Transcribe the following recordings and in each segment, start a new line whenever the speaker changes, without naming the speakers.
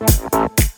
Thank you.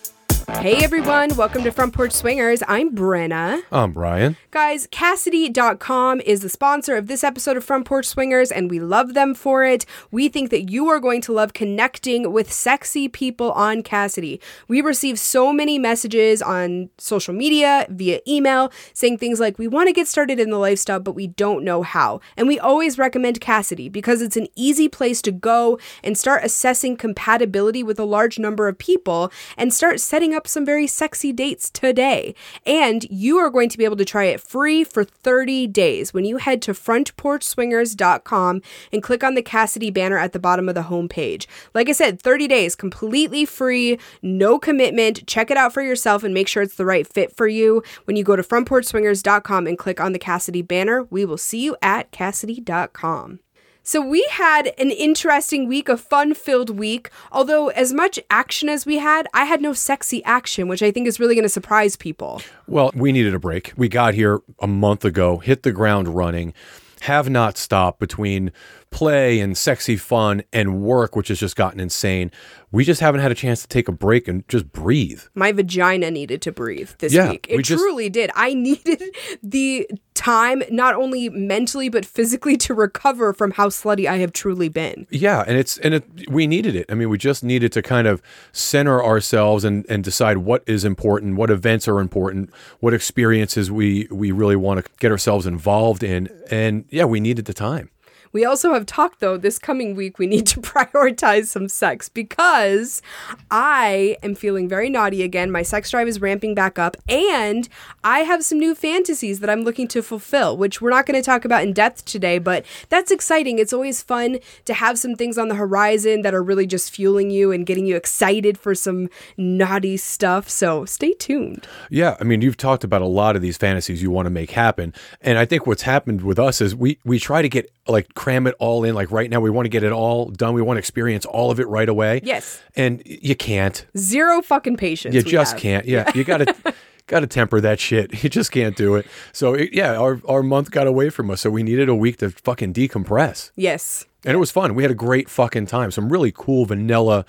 Hey everyone, welcome to Front Porch Swingers. I'm Brenna.
I'm Brian.
Guys, Kasidie.com is the sponsor of this episode of Front Porch Swingers, and we love them for it. We think that you are going to love connecting with sexy people on Kasidie. We receive so many messages on social media, via email, saying things like, We want to get started in the lifestyle, but we don't know how. And we always recommend Kasidie because it's an easy place to go and start assessing compatibility with a large number of people and start setting up some very sexy dates today. And you are going to be able to try it free for 30 days when you head to frontporchswingers.com and click on the Kasidie banner at the bottom of the homepage. Like I said, 30 days completely free, no commitment. Check it out for yourself and make sure it's the right fit for you. When you go to frontporchswingers.com and click on the Kasidie banner, we will see you at kasidie.com. So we had an interesting week, a fun-filled week. Although as much action as we had, I had no sexy action, which I think is really going to surprise people.
Well, we needed a break. We got here a month ago, hit the ground running, have not stopped between play and sexy fun and work, which has just gotten insane. We just haven't had a chance to take a break and just breathe.
My vagina needed to breathe this
Yeah,
week. It
we just-
truly did. I needed the time, not only mentally, but physically to recover from how slutty I have truly been.
Yeah, and it's and it we needed it. I mean, we just needed to kind of center ourselves and and decide what is important, what events are important, what experiences we we really want to get ourselves involved in. And yeah, we needed the time.
We also have talked, though, this coming week we need to prioritize some sex because I am feeling very naughty again. My sex drive is ramping back up, and I have some new fantasies that I'm looking to fulfill, which we're not going to talk about in depth today, but that's exciting. It's always fun to have some things on the horizon that are really just fueling you and getting you excited for some naughty stuff. So stay tuned.
Yeah, I mean, you've talked about a lot of these fantasies you want to make happen, and I think what's happened with us is we we try to get like cram it all in. Like right now, we want to get it all done. We want to experience all of it right away.
Yes.
and you can't.
Zero fucking patience.
You just
have.
can't. Yeah, you got to got to temper that shit. You just can't do it. So it, yeah, our our month got away from us, so we needed a week to fucking decompress.
Yes.
And it was fun. We had a great fucking time. Some really cool vanilla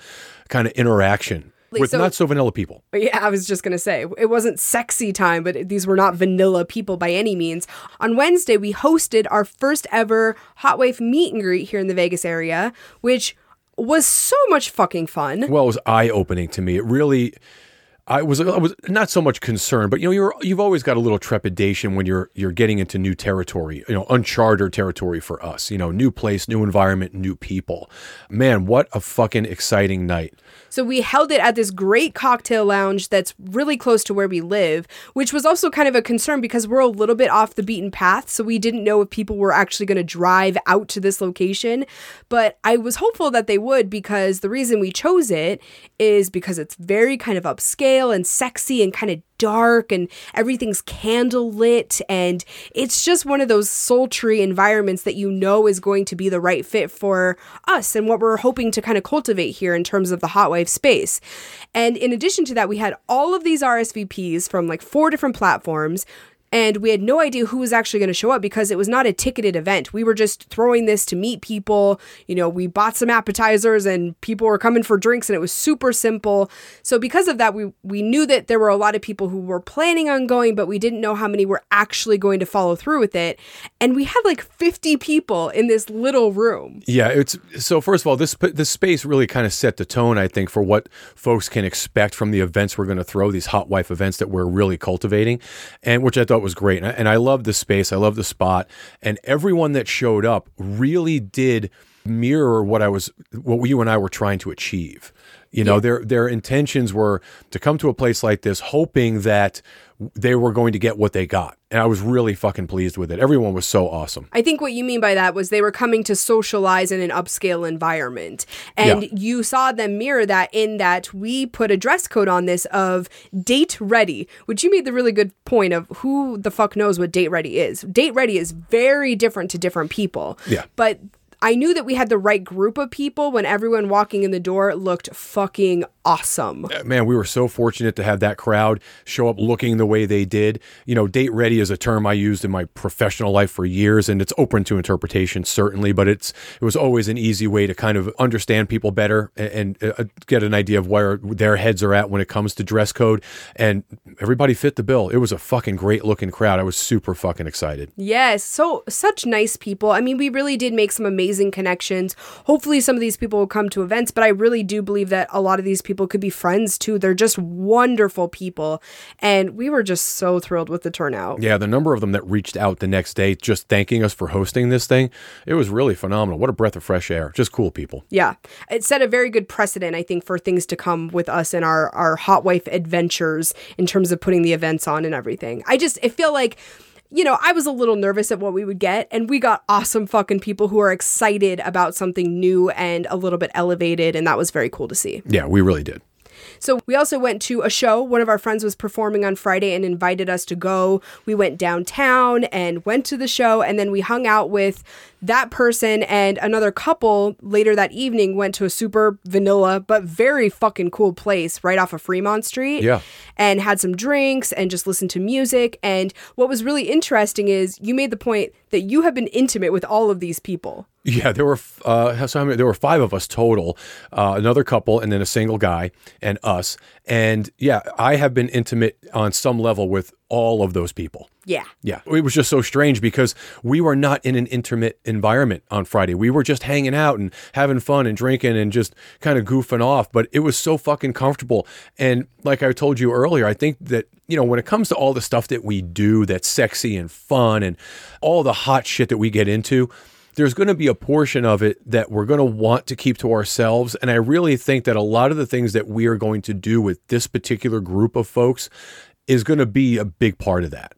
kind of interaction with
So-
not so vanilla people.
Yeah, I was just gonna say it wasn't sexy time, but these were not vanilla people by any means. On Wednesday, we hosted our first ever Hot Wife meet and greet here in the Vegas area, which was so much fucking fun.
Well, it was eye opening to me. It really. I was I was not so much concerned, but you know you're you've always got a little trepidation when you're you're getting into new territory, you know, uncharted territory for us. You know, new place, new environment, new people. Man, what a fucking exciting night.
So we held it at this great cocktail lounge that's really close to where we live, which was also kind of a concern because we're a little bit off the beaten path. So we didn't know if people were actually going to drive out to this location. But I was hopeful that they would because the reason we chose it is because it's very kind of upscale and sexy and kind of dark and everything's candle lit and it's just one of those sultry environments that you know is going to be the right fit for us and what we're hoping to kind of cultivate here in terms of the hot wife space. And in addition to that, we had all of these RSVPs from like four different platforms and we had no idea who was actually going to show up because it was not a ticketed event. We were just throwing this to meet people. You know, we bought some appetizers and people were coming for drinks and it was super simple. So because of that, we we knew that there were a lot of people who were planning on going, but we didn't know how many were actually going to follow through with it. And we had like 50 people in this little room.
Yeah, it's so. First of all, this this space really kind of set the tone, I think, for what folks can expect from the events we're going to throw. These hot wife events that we're really cultivating, and which I thought was great. And I, and I love the space. I love the spot, and everyone that showed up really did mirror what I was, what you and I were trying to achieve. You know, their their intentions were to come to a place like this hoping that they were going to get what they got. And I was really fucking pleased with it. Everyone was so awesome.
I think what you mean by that was they were coming to socialize in an upscale environment. And
Yeah.
you saw them mirror that in that we put a dress code on this of date ready, which you made the really good point of who the fuck knows what date ready is. Date ready is very different to different people.
Yeah.
But I knew that we had the right group of people when everyone walking in the door looked fucking awesome.
man, we were so fortunate to have that crowd show up looking the way they did. You know, date ready is a term I used in my professional life for years, and it's open to interpretation certainly. But it's it was always an easy way to kind of understand people better and, and uh, get an idea of where their heads are at when it comes to dress code. And everybody fit the bill. It was a fucking great looking crowd. I was super fucking excited.
Yes, so such nice people. I mean, we really did make some amazing connections. Hopefully, some of these people will come to events, but I really do believe that a lot of these people could be friends too. They're just wonderful people. And we were just so thrilled with the turnout.
Yeah, the number of them that reached out the next day just thanking us for hosting this thing, it was really phenomenal. What a breath of fresh air. Just cool people.
Yeah, it set a very good precedent, I think, for things to come with us and our our hot wife adventures in terms of putting the events on and everything. I just I feel like. You know, I was a little nervous at what we would get, and we got awesome fucking people who are excited about something new and a little bit elevated, and that was very cool to see.
Yeah, we really did.
So we also went to a show. One of our friends was performing on Friday and invited us to go. We went downtown and went to the show, and then we hung out with that person and another couple later that evening went to a super vanilla but very fucking cool place right off of Fremont Street.
Yeah.
And had some drinks and just listened to music. And what was really interesting is you made the point that you have been intimate with all of these people.
Yeah, there were uh, so many, there were five of us total, uh, another couple, and then a single guy, and us. And yeah, I have been intimate on some level with all of those people.
Yeah.
Yeah, it was just so strange because we were not in an intimate environment on Friday. We were just hanging out and having fun and drinking and just kind of goofing off. But it was so fucking comfortable. And like I told you earlier, I think that you know when it comes to all the stuff that we do that's sexy and fun and all the hot shit that we get into there's going to be a portion of it that we're going to want to keep to ourselves. And I really think that a lot of the things that we are going to do with this particular group of folks is going to be a big part of that.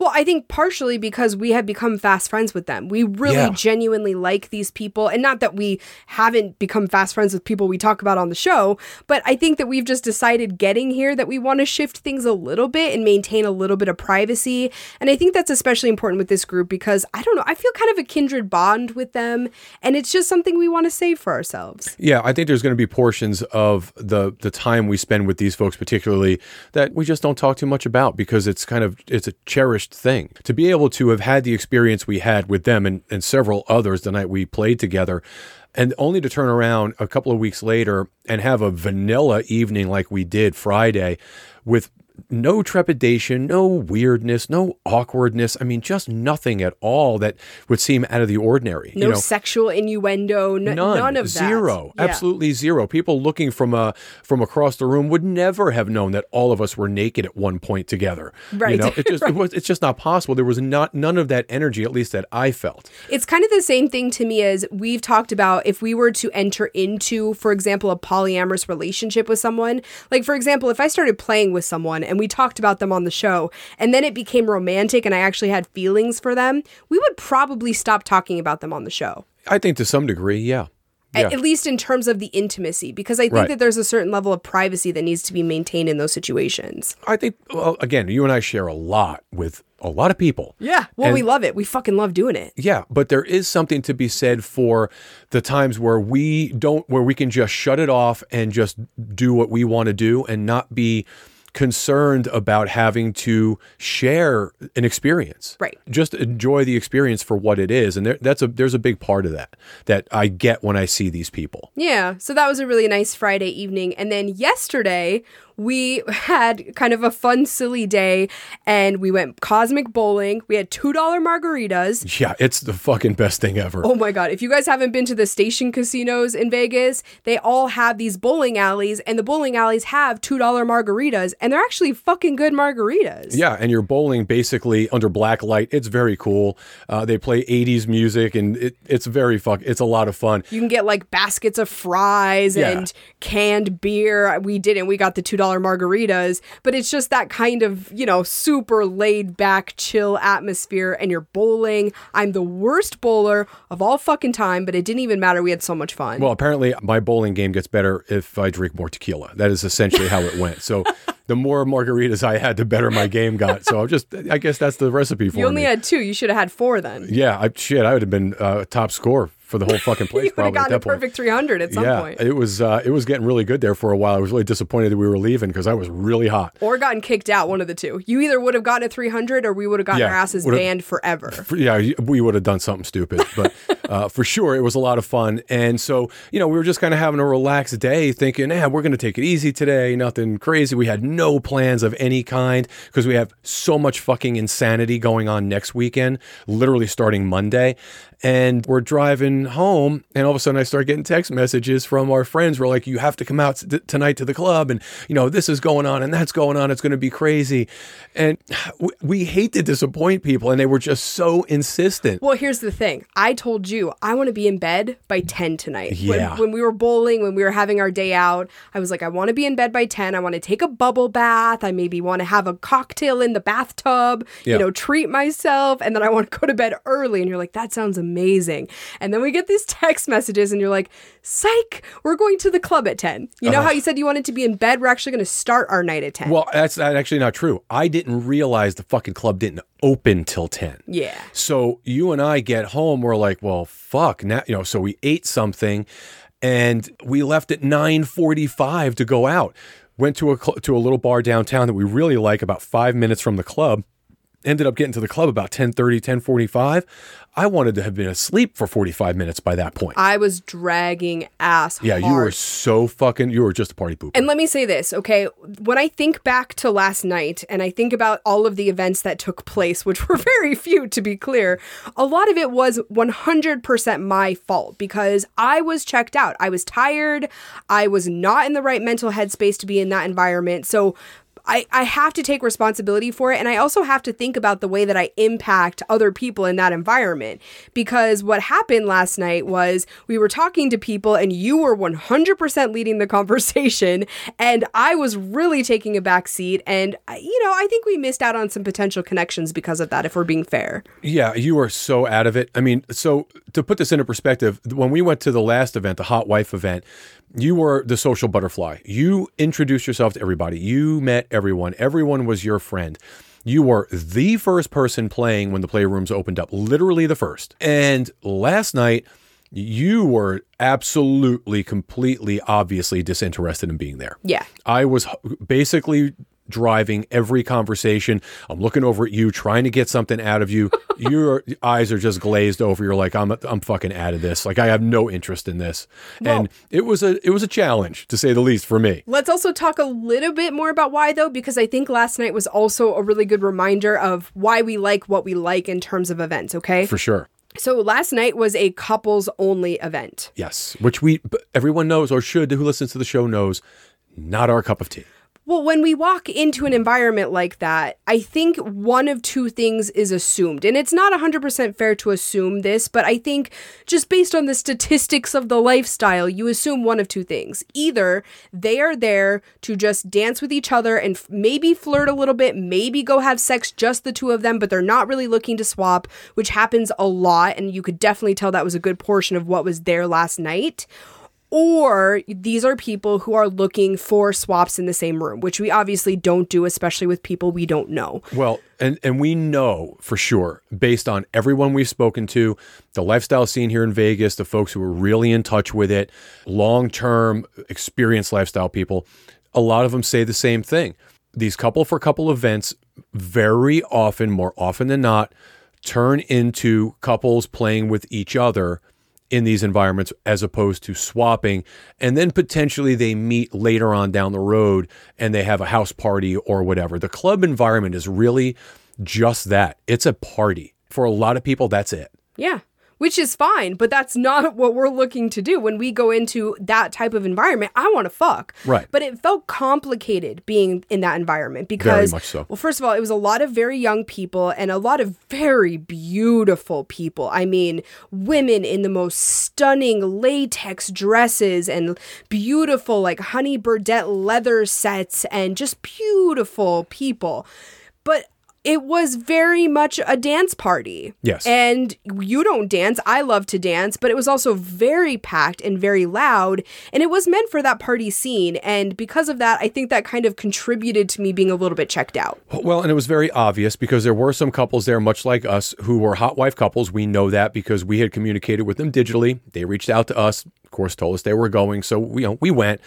Well, I think partially because we have become fast friends with them. We really
Yeah.
genuinely like these people. And not that we haven't become fast friends with people we talk about on the show, but I think that we've just decided getting here that we want to shift things a little bit and maintain a little bit of privacy. And I think that's especially important with this group because I don't know, I feel kind of a kindred bond with them. And it's just something we want to save for ourselves.
Yeah, I think there's going to be portions of the the time we spend with these folks, particularly that we just don't talk too much about because it's kind of it's a cherished thing. To be able to have had the experience we had with them and, and several others the night we played together, and only to turn around a couple of weeks later and have a vanilla evening like we did Friday with no trepidation, no weirdness, no awkwardness. I mean, just nothing at all that would seem out of the ordinary.
No
you know?
sexual innuendo, n- none,
None,
of that.
zero,
Yeah.
absolutely zero. People looking from uh, from across the room would never have known that all of us were naked at one point together.
Right,
You know, it just it was, it's just not possible. There was not none of that energy, at least that I felt.
It's kind of the same thing to me as we've talked about if we were to enter into, for example, a polyamorous relationship with someone. Like, for example, if I started playing with someone and we talked about them on the show and then it became romantic and I actually had feelings for them, we would probably stop talking about them on the show.
I think to some degree, yeah. Yeah.
At least in terms of the intimacy, because I think
Right.
that there's a certain level of privacy that needs to be maintained in those situations.
I think well, again, you and I share a lot with a lot of people.
Yeah. Well,
And-
we love it. We fucking love doing it.
Yeah, but there is something to be said for the times where we don't, where we can just shut it off and just do what we want to do and not be concerned about having to share an experience.
Right.
Just enjoy the experience for what it is, and there, that's a there's a big part of that that I get when I see these people.
Yeah, so that was a really nice Friday evening. And then yesterday, we had kind of a fun, silly day and we went cosmic bowling. We had $2 margaritas.
Yeah, it's the fucking best thing ever.
Oh my God. If you guys haven't been to the station casinos in Vegas, they all have these bowling alleys, and the bowling alleys have $2 margaritas and they're actually fucking good margaritas.
Yeah, and you're bowling basically under black light. It's very cool. Uh, they play 80s music, and it, it's very fuck. It's a lot of fun.
You can get like baskets of fries
Yeah.
and canned beer. We didn't. We got the $2 margaritas, but it's just that kind of, you know, super laid back, chill atmosphere. And you're bowling. I'm the worst bowler of all fucking time, but it didn't even matter. We had so much fun.
Well, apparently my bowling game gets better if I drink more tequila. That is essentially how it went. So the more margaritas I had, the better my game got. So I'm just, I guess that's the recipe for
you only
me.
had two. You should have had four then.
yeah, I, shit, I would have been uh, top score for the whole fucking place
You would have gotten a
point.
perfect 300 at some
yeah,
point.
it was uh, it was getting really good there for a while. I was really disappointed that we were leaving because I was really hot.
or gotten kicked out, one of the two. You either would have gotten a 300 or we would have gotten
Yeah,
our asses banned forever.
For- yeah, we would have done something stupid, but uh, for sure it was a lot of fun. And so, you know, we were just kind of having a relaxed day, thinking, "Yeah, we're going to take it easy today, nothing crazy." We had no plans of any kind because we have so much fucking insanity going on next weekend, literally starting Monday. And we're driving home, and all of a sudden, I start getting text messages from our friends. We're like, "You have to come out t- tonight to the club, and you know this is going on, and that's going on. It's going to be crazy." And we, we hate to disappoint people, and they were just so insistent.
Well, here's the thing. I told you I want to be in bed by 10 tonight.
Yeah.
When, when we were bowling, when we were having our day out, I was like, I want to be in bed by 10. I want to take a bubble bath. I maybe want to have a cocktail in the bathtub,
Yeah.
you know, treat myself. And then I want to go to bed early. And you're like, that sounds amazing. And then we get these text messages and you're like, psych, we're going to the club at 10. You know uh-huh. how you said you wanted to be in bed? We're actually going to start our night at 10.
Well, that's actually not true. I didn't realize the fucking club didn't open till 10.
yeah.
So you and I get home, we're like, well, fuck. Now, you know, so we ate something and we left at 9:45 to go out. Went to a cl- to a little bar downtown that we really like about 5 minutes from the club. Ended up getting to the club about 10:30, 10:45. I wanted to have been asleep for 45 minutes by that point.
I was dragging ass.
yeah, you were so fucking you were just a party pooper.
And let me say this, okay? When I think back to last night and I think about all of the events that took place, which were very few to be clear, a lot of it was 100% my fault because I was checked out. I was tired. I was not in the right mental headspace to be in that environment. So I, I have to take responsibility for it. And I also have to think about the way that I impact other people in that environment. Because what happened last night was we were talking to people and you were 100% leading the conversation. And I was really taking a back seat. And, you know, I think we missed out on some potential connections because of that, if we're being fair.
Yeah, you are so out of it. I mean, so to put this into perspective, when we went to the last event, the Hot Wife event, you were the social butterfly. You introduced yourself to everybody. You met everyone. Everyone was your friend. You were the first person playing when the playrooms opened up, literally the first. And last night, you were absolutely, completely, obviously disinterested in being there.
Yeah.
I was basically driving every conversation. I'm looking over at you, trying to get something out of you. Your eyes are just glazed over. You're like, I'm, I'm fucking out of this. Like, I have no interest in this. and it was a, it was a challenge to say the least for me.
Let's also talk a little bit more about why, though, because I think last night was also a really good reminder of why we like what we like in terms of events, okay?
For sure.
So last night was a couples only event.
Yes. Which we, everyone knows or should, who listens to the show knows, not our cup of tea.
Well, when we walk into an environment like that, I think one of two things is assumed. And it's not 100% fair to assume this, but I think just based on the statistics of the lifestyle, you assume one of two things. Either they are there to just dance with each other and f- maybe flirt a little bit, maybe go have sex, just the two of them, but they're not really looking to swap, which happens a lot. And you could definitely tell that was a good portion of what was there last night or these are people who are looking for swaps in the same room, which we obviously don't do, especially with people we don't know.
Well, and and we know for sure, based on everyone we've spoken to, the lifestyle scene here in Vegas, the folks who are really in touch with it, long term experienced lifestyle people, a lot of them say the same thing. These couple for couple events very often, more often than not, turn into couples playing with each other in these environments as opposed to swapping. And then potentially they meet later on down the road and they have a house party or whatever. The club environment is really just that. It's a party. For a lot of people that's it.
Yeah. Which is fine, but that's not what we're looking to do when we go into that type of environment. I want to fuck.
Right.
But it felt complicated being in that environment because
much so.
well, first of all, it was a lot of very young people and a lot of very beautiful people. I mean, women in the most stunning latex dresses and beautiful like Honey Birdette leather sets and just beautiful people. But it was very much a dance party.
Yes.
And you don't dance. I love to dance, but it was also very packed and very loud. And it was meant for that party scene. And because of that, I think that kind of contributed to me being a little bit checked out.
Well, and it was very obvious because there were some couples there, much like us, who were hot wife couples. We know that because we had communicated with them digitally. They reached out to us, of course, told us they were going. So we, you know, we went.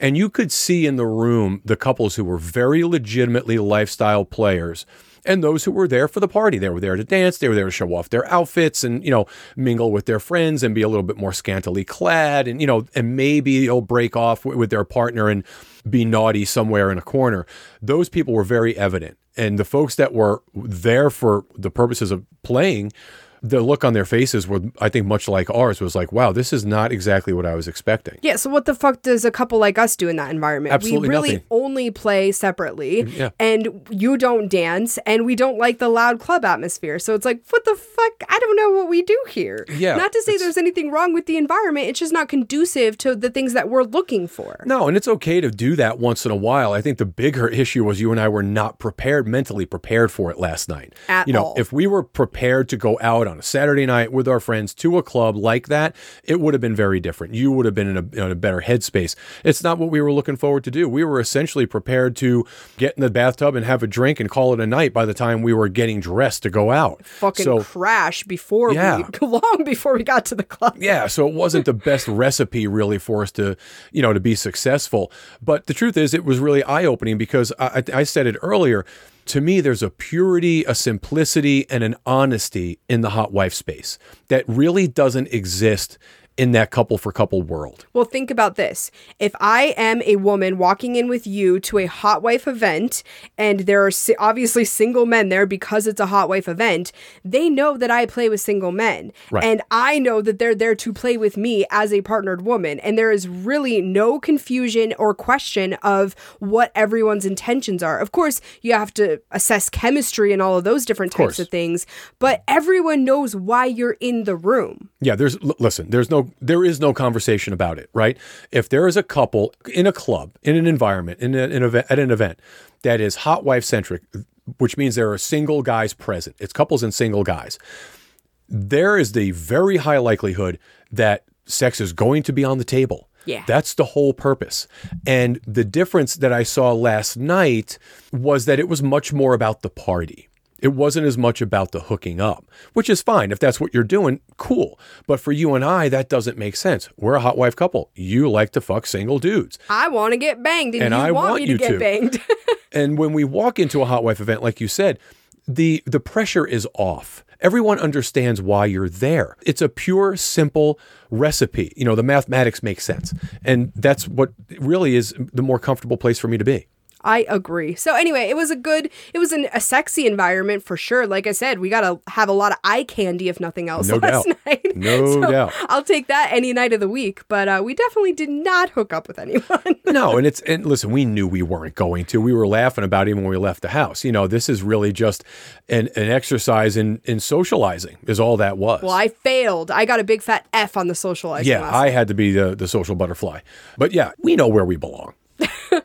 And you could see in the room the couples who were very legitimately lifestyle players and those who were there for the party. They were there to dance, they were there to show off their outfits and, you know, mingle with their friends and be a little bit more scantily clad and, you know, and maybe they'll break off with their partner and be naughty somewhere in a corner. Those people were very evident. And the folks that were there for the purposes of playing the look on their faces were, I think, much like ours, was like, wow, this is not exactly what I was expecting.
Yeah, so what the fuck does a couple like us do in that environment?
Absolutely
we really
nothing.
only play separately mm,
Yeah.
and you don't dance and we don't like the loud club atmosphere. So it's like, what the fuck? I don't know what we do here.
Yeah,
Not to say there's anything wrong with the environment, it's just not conducive to the things that we're looking for.
No, and it's okay to do that once in a while. I think the bigger issue was you and I were not prepared, mentally prepared for it last night.
At
you know,
all.
if we were prepared to go out on a Saturday night with our friends to a club like that, it would have been very different. You would have been in a, in a better headspace. It's not what we were looking forward to do. We were essentially prepared to get in the bathtub and have a drink and call it a night by the time we were getting dressed to go out.
Fucking
so,
crash before
Yeah.
we long before we got to the club.
yeah, so it wasn't the best recipe really for us to, you know, to be successful. But the truth is, it was really eye opening because I, I I said it earlier. To me, there's a purity, a simplicity, and an honesty in the hot wife space that really doesn't exist in that couple for couple world.
Well, think about this. If I am a woman walking in with you to a hot wife event, and there are si- obviously single men there because it's a hot wife event, they know that I play with single men.
Right.
And I know that they're there to play with me as a partnered woman. And there is really no confusion or question of what everyone's intentions are. Of course, you have to assess chemistry and all of those different types
course.
of things, but everyone knows why you're in the room.
Yeah, there's l- listen, there's no there is no conversation about it, right? If there is a couple in a club, in an environment, in an, event, at an event that is hot wife centric, which means there are single guys present. It's couples and single guys. There is the very high likelihood that sex is going to be on the table.
Yeah.
That's the whole purpose. And the difference that I saw last night was that it was much more about the party. It wasn't as much about the hooking up, which is fine. If that's what you're doing, cool. But for you and I, that doesn't make sense. We're a hot wife couple. You like to fuck single dudes.
I want to get banged, and,
And
you
I
want,
want
me to get
to.
banged.
And when we walk into a hot wife event, like you said, the the pressure is off. Everyone understands why you're there. It's a pure, simple recipe. You know, the mathematics make sense. And that's what really is the more comfortable place for me to be.
I agree. So anyway, it was a good, it was an, a sexy environment for sure. Like I said, we got to have a lot of eye candy, if nothing else,
No
last
doubt.
night.
No
So
doubt.
I'll take that any night of the week. But uh, we definitely did not hook up with anyone.
No, and it's and listen, we knew we weren't going to. We were laughing about it even when we left the house. You know, this is really just an, an exercise in in socializing is all that was.
well, I failed. I got a big fat F on the socializing.
yeah, I had to be the the social butterfly. But yeah, we know where we belong.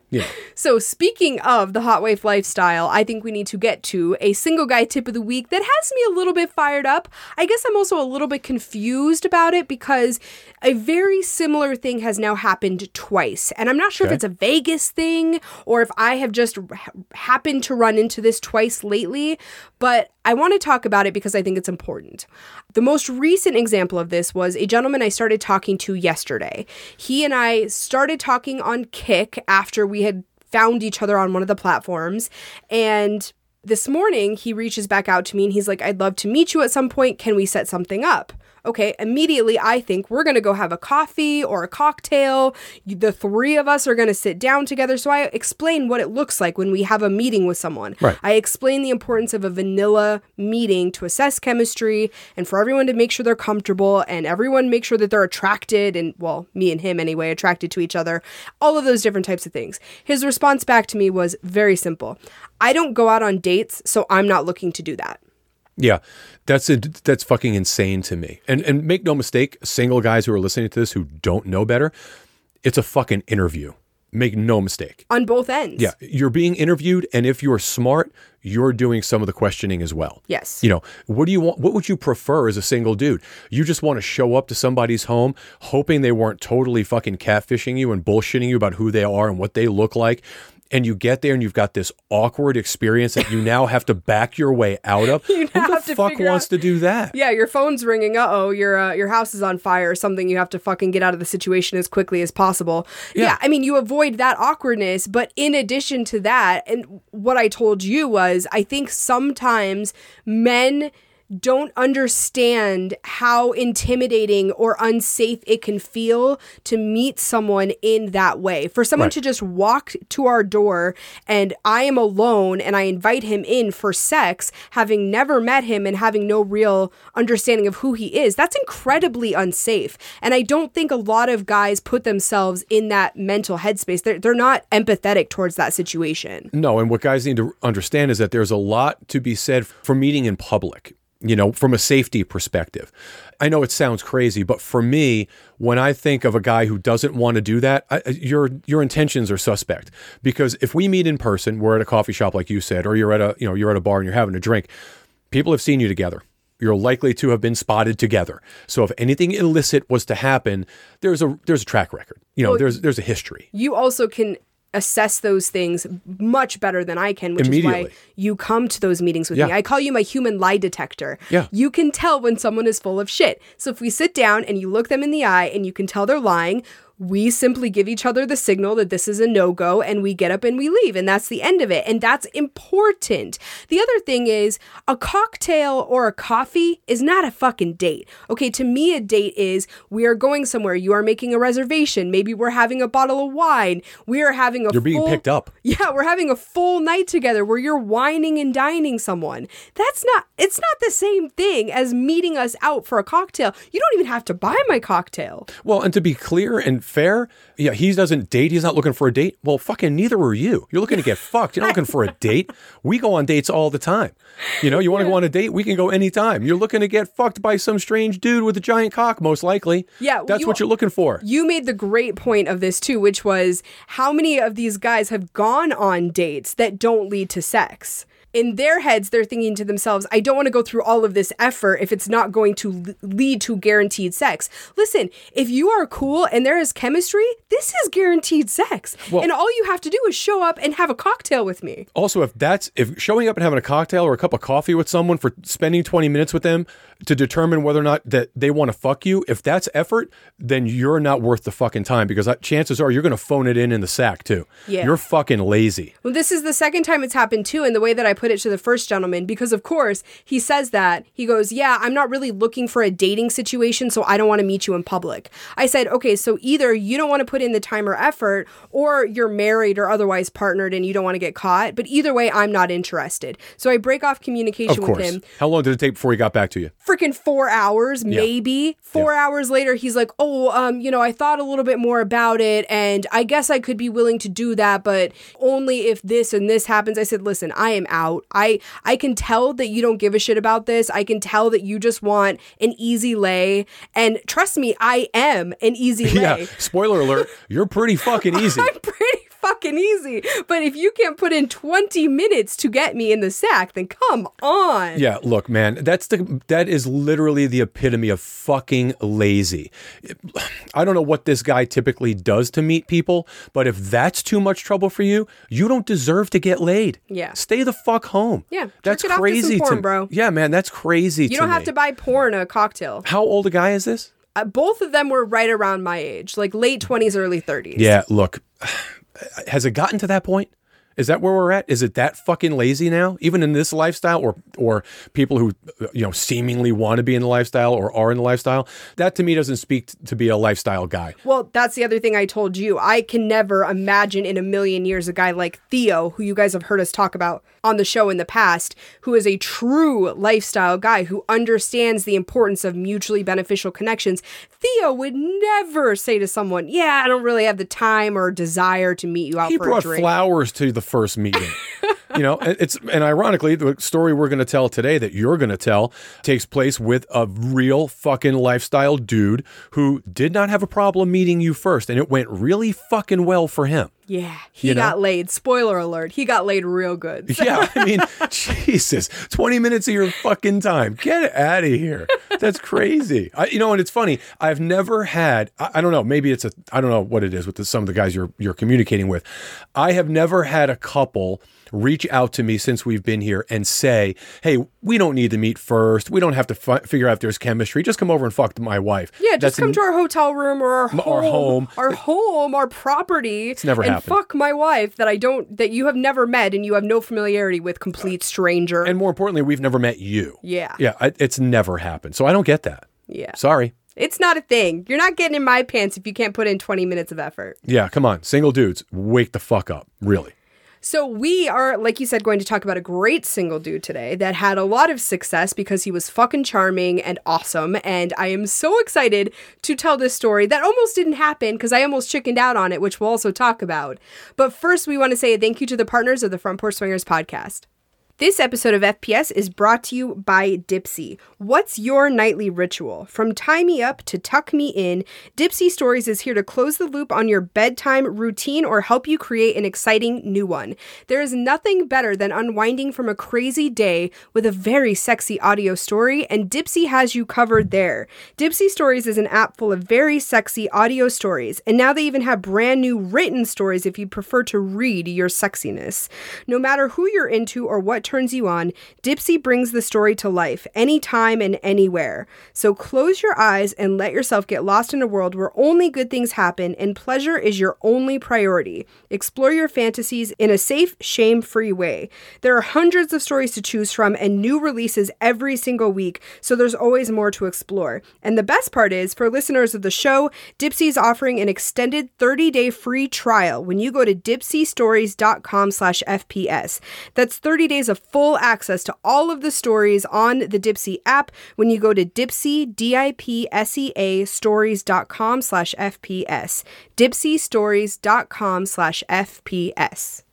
Know.
So, speaking of the hot wife lifestyle, I think we need to get to a single guy tip of the week that has me a little bit fired up. I guess I'm also a little bit confused about it because a very similar thing has now happened twice. And I'm not sure if it's a Vegas thing or if I have just ha- happened to run into this twice lately, but I want to talk about it because I think it's important. The most recent example of this was a gentleman I started talking to yesterday. He and I started talking on Kik after we had found each other on one of the platforms. And this morning, he reaches back out to me and he's like, I'd love to meet you at some point. Can we set something up? Okay, immediately I think we're going to go have a coffee or a cocktail. The three of us are going to sit down together. So I explain what it looks like when we have a meeting with someone.
Right.
I explain the importance of a vanilla meeting to assess chemistry and for everyone to make sure they're comfortable and everyone make sure that they're attracted and, well, me and him anyway, attracted to each other. All of those different types of things. His response back to me was very simple I don't go out on dates, so I'm not looking to do that.
Yeah, that's a, that's fucking insane to me. And and make no mistake, single guys who are listening to this who don't know better, it's a fucking interview. Make no mistake.
On both ends.
Yeah, you're being interviewed, and if you're smart, you're doing some of the questioning as well.
Yes.
You know, what do you want? What would you prefer as a single dude? You just want to show up to somebody's home, hoping they weren't totally fucking catfishing you and bullshitting you about who they are and what they look like. And you get there and you've got this awkward experience that you now have to back your way out of.
You
Who the fuck wants
out-
to do that?
Yeah, your phone's ringing. Uh oh, your uh, your house is on fire or something. You have to fucking get out of the situation as quickly as possible. Yeah.
Yeah.
I mean, you avoid that awkwardness, but in addition to that, and what I told you was, I think sometimes men don't understand how intimidating or unsafe it can feel to meet someone in that way. For someone
Right.
to just walk to our door and I am alone and I invite him in for sex, having never met him and having no real understanding of who he is, that's incredibly unsafe. And I don't think a lot of guys put themselves in that mental headspace. They're, they're not empathetic towards that situation.
No, and what guys need to understand is that there's a lot to be said for meeting in public, you know, from a safety perspective. I know it sounds crazy, but for me, when I think of a guy who doesn't want to do that, I, your your intentions are suspect. Because if we meet in person, we're at a coffee shop like you said, or you're at a, you know, you're at a bar and you're having a drink, people have seen you together. You're likely to have been spotted together. So if anything illicit was to happen, there's a there's a track record. You know, there's there's a history.
you also can assess those things much better than I can, which is why you come to those meetings with me. I call you my human lie detector.
Yeah.
You can tell when someone is full of shit. So if we sit down and you look them in the eye and you can tell they're lying, we simply give each other the signal that this is a no go and we get up and we leave. And that's the end of it. And that's important. The other thing is a cocktail or a coffee is not a fucking date. Okay, to me, a date is we are going somewhere. You are making a reservation. Maybe we're having a bottle of wine. We are having a
You're being
full-
picked up.
yeah, we're having a full night together where you're whining and dining someone. That's not it's not the same thing as meeting us out for a cocktail. You don't even have to buy my cocktail.
Well, and to be clear and fair, yeah, he doesn't date. He's not looking for a date. Well, fucking neither are you. You're looking to get fucked. You're not looking for a date. We go on dates all the time. You know, you want to go on a date? We can go anytime. You're looking to get fucked by some strange dude with a giant cock, most likely.
Yeah,
That's
you-
what you're looking for.
You made the great point of this too, which was how many of these guys have gone on dates that don't lead to sex? In their heads, they're thinking to themselves, I don't want to go through all of this effort if it's not going to l- lead to guaranteed sex. Listen, if you are cool and there is chemistry, this is guaranteed sex.
Well-
and all you have to do is show up and have a cocktail with me.
Also, if that's if showing up and having a cocktail or a cup of coffee with someone for spending 20 minutes with them to determine whether or not that they want to fuck you, if that's effort, then you're not worth the fucking time because uh, chances are you're going to phone it in in the sack too.
Yeah.
You're fucking lazy.
Well, this is the second time it's happened too, and the way that I put it to the first gentleman, because of course he says that. He goes, Yeah, I'm not really looking for a dating situation, so I don't want to meet you in public. I said, Okay, so either you don't want to put in the time or effort, or you're married or otherwise partnered and you don't want to get caught. But either way, I'm not interested. So I break off communication
Of
with him.
How long did it take before he got back to you?
Freaking four hours, maybe. Four hours later, he's like, Oh, um, you know, I thought a little bit more about it, and I guess I could be willing to do that, but only if this and this happens. I said, Listen, I am out. I I can tell that you don't give a shit about this. I can tell that you just want an easy lay. And trust me, I am an easy lay.
Yeah. Spoiler alert, you're pretty fucking easy.
I'm pretty fucking easy. But if you can't put in 20 minutes to get me in the sack, then come on.
Yeah, look, man, that's the that is literally the epitome of fucking lazy. I don't know what this guy typically does to meet people, but if that's too much trouble for you, you don't deserve to get laid.
Yeah.
Stay the fuck home.
Yeah,
That's
off to
crazy
porn,
to
bro.
Yeah, man, that's crazy
You don't have to buy porn a cocktail.
How old a guy is this?
Uh, both of them were right around my age, like late 20s, early 30s.
Yeah, look. Has it gotten to that point? Is that where we're at? Is it that fucking lazy now? Even in this lifestyle or or people who you know seemingly want to be in the lifestyle or are in the lifestyle? That to me doesn't speak to be a lifestyle guy.
Well, that's the other thing I told you. I can never imagine in a million years a guy like Theo, who you guys have heard us talk about on the show in the past, who is a true lifestyle guy who understands the importance of mutually beneficial connections. Theo would never say to someone, "Yeah, I don't really have the time or desire to meet you out
He
for a
brought flowers to the first meeting. you know, and it's and ironically, the story we're going to tell today that you're going to tell takes place with a real fucking lifestyle dude who did not have a problem meeting you first, and it went really fucking well for him.
yeah, he
You know?
got laid. Spoiler alert: he got laid real good.
Yeah, I mean, Jesus, 20 minutes of your fucking time. Get out of here. That's crazy. I, you know, and it's funny. I've never had, I, I don't know, maybe it's a, I don't know what it is with the, some of the guys you're, you're communicating with. I have never had a couple reach out to me since we've been here and say, hey, we don't need to meet first. We don't have to fi- figure out if there's chemistry. Just come over and fuck my wife.
Yeah, just
That's
come to our hotel room or our home,
our home.
our home, our property. It's
never
and
happened.
fuck my wife that I don't that you have never met and you have no familiarity with, complete stranger.
And more importantly, we've never met you.
yeah,
Yeah, I, it's never happened. So I don't get that.
yeah.
Sorry.
It's not a thing. You're not getting in my pants if you can't put in 20 minutes of effort.
Yeah, come on. Single dudes, wake the fuck up. Really.
So we are, like you said, going to talk about a great single dude today that had a lot of success because he was fucking charming and awesome. And I am so excited to tell this story that almost didn't happen because I almost chickened out on it, which we'll also talk about. But first, we want to say thank you to the partners of the Front Porch Swingers podcast. This episode of FPS is brought to you by Dipsea. What's your nightly ritual? From tie me up to tuck me in, Dipsea Stories is here to close the loop on your bedtime routine or help you create an exciting new one. There is nothing better than unwinding from a crazy day with a very sexy audio story, and Dipsea has you covered there. Dipsea Stories is an app full of very sexy audio stories, and now they even have brand new written stories if you prefer to read your sexiness. No matter who you're into or what turns you on, Dipsea brings the story to life anytime and anywhere. So close your eyes and let yourself get lost in a world where only good things happen and pleasure is your only priority. Explore your fantasies in a safe, shame free way. There are hundreds of stories to choose from and new releases every single week, so there's always more to explore. And the best part is, for listeners of the show, Dipsea is offering an extended 30-day free trial when you go to dipseastories.com slash FPS. That's 30 days of full access to all of the stories on the Dipsea app when you go to dipsea, D-I-P-S-E-A, stories.com slash FPS. dipseastories.com slash FPS.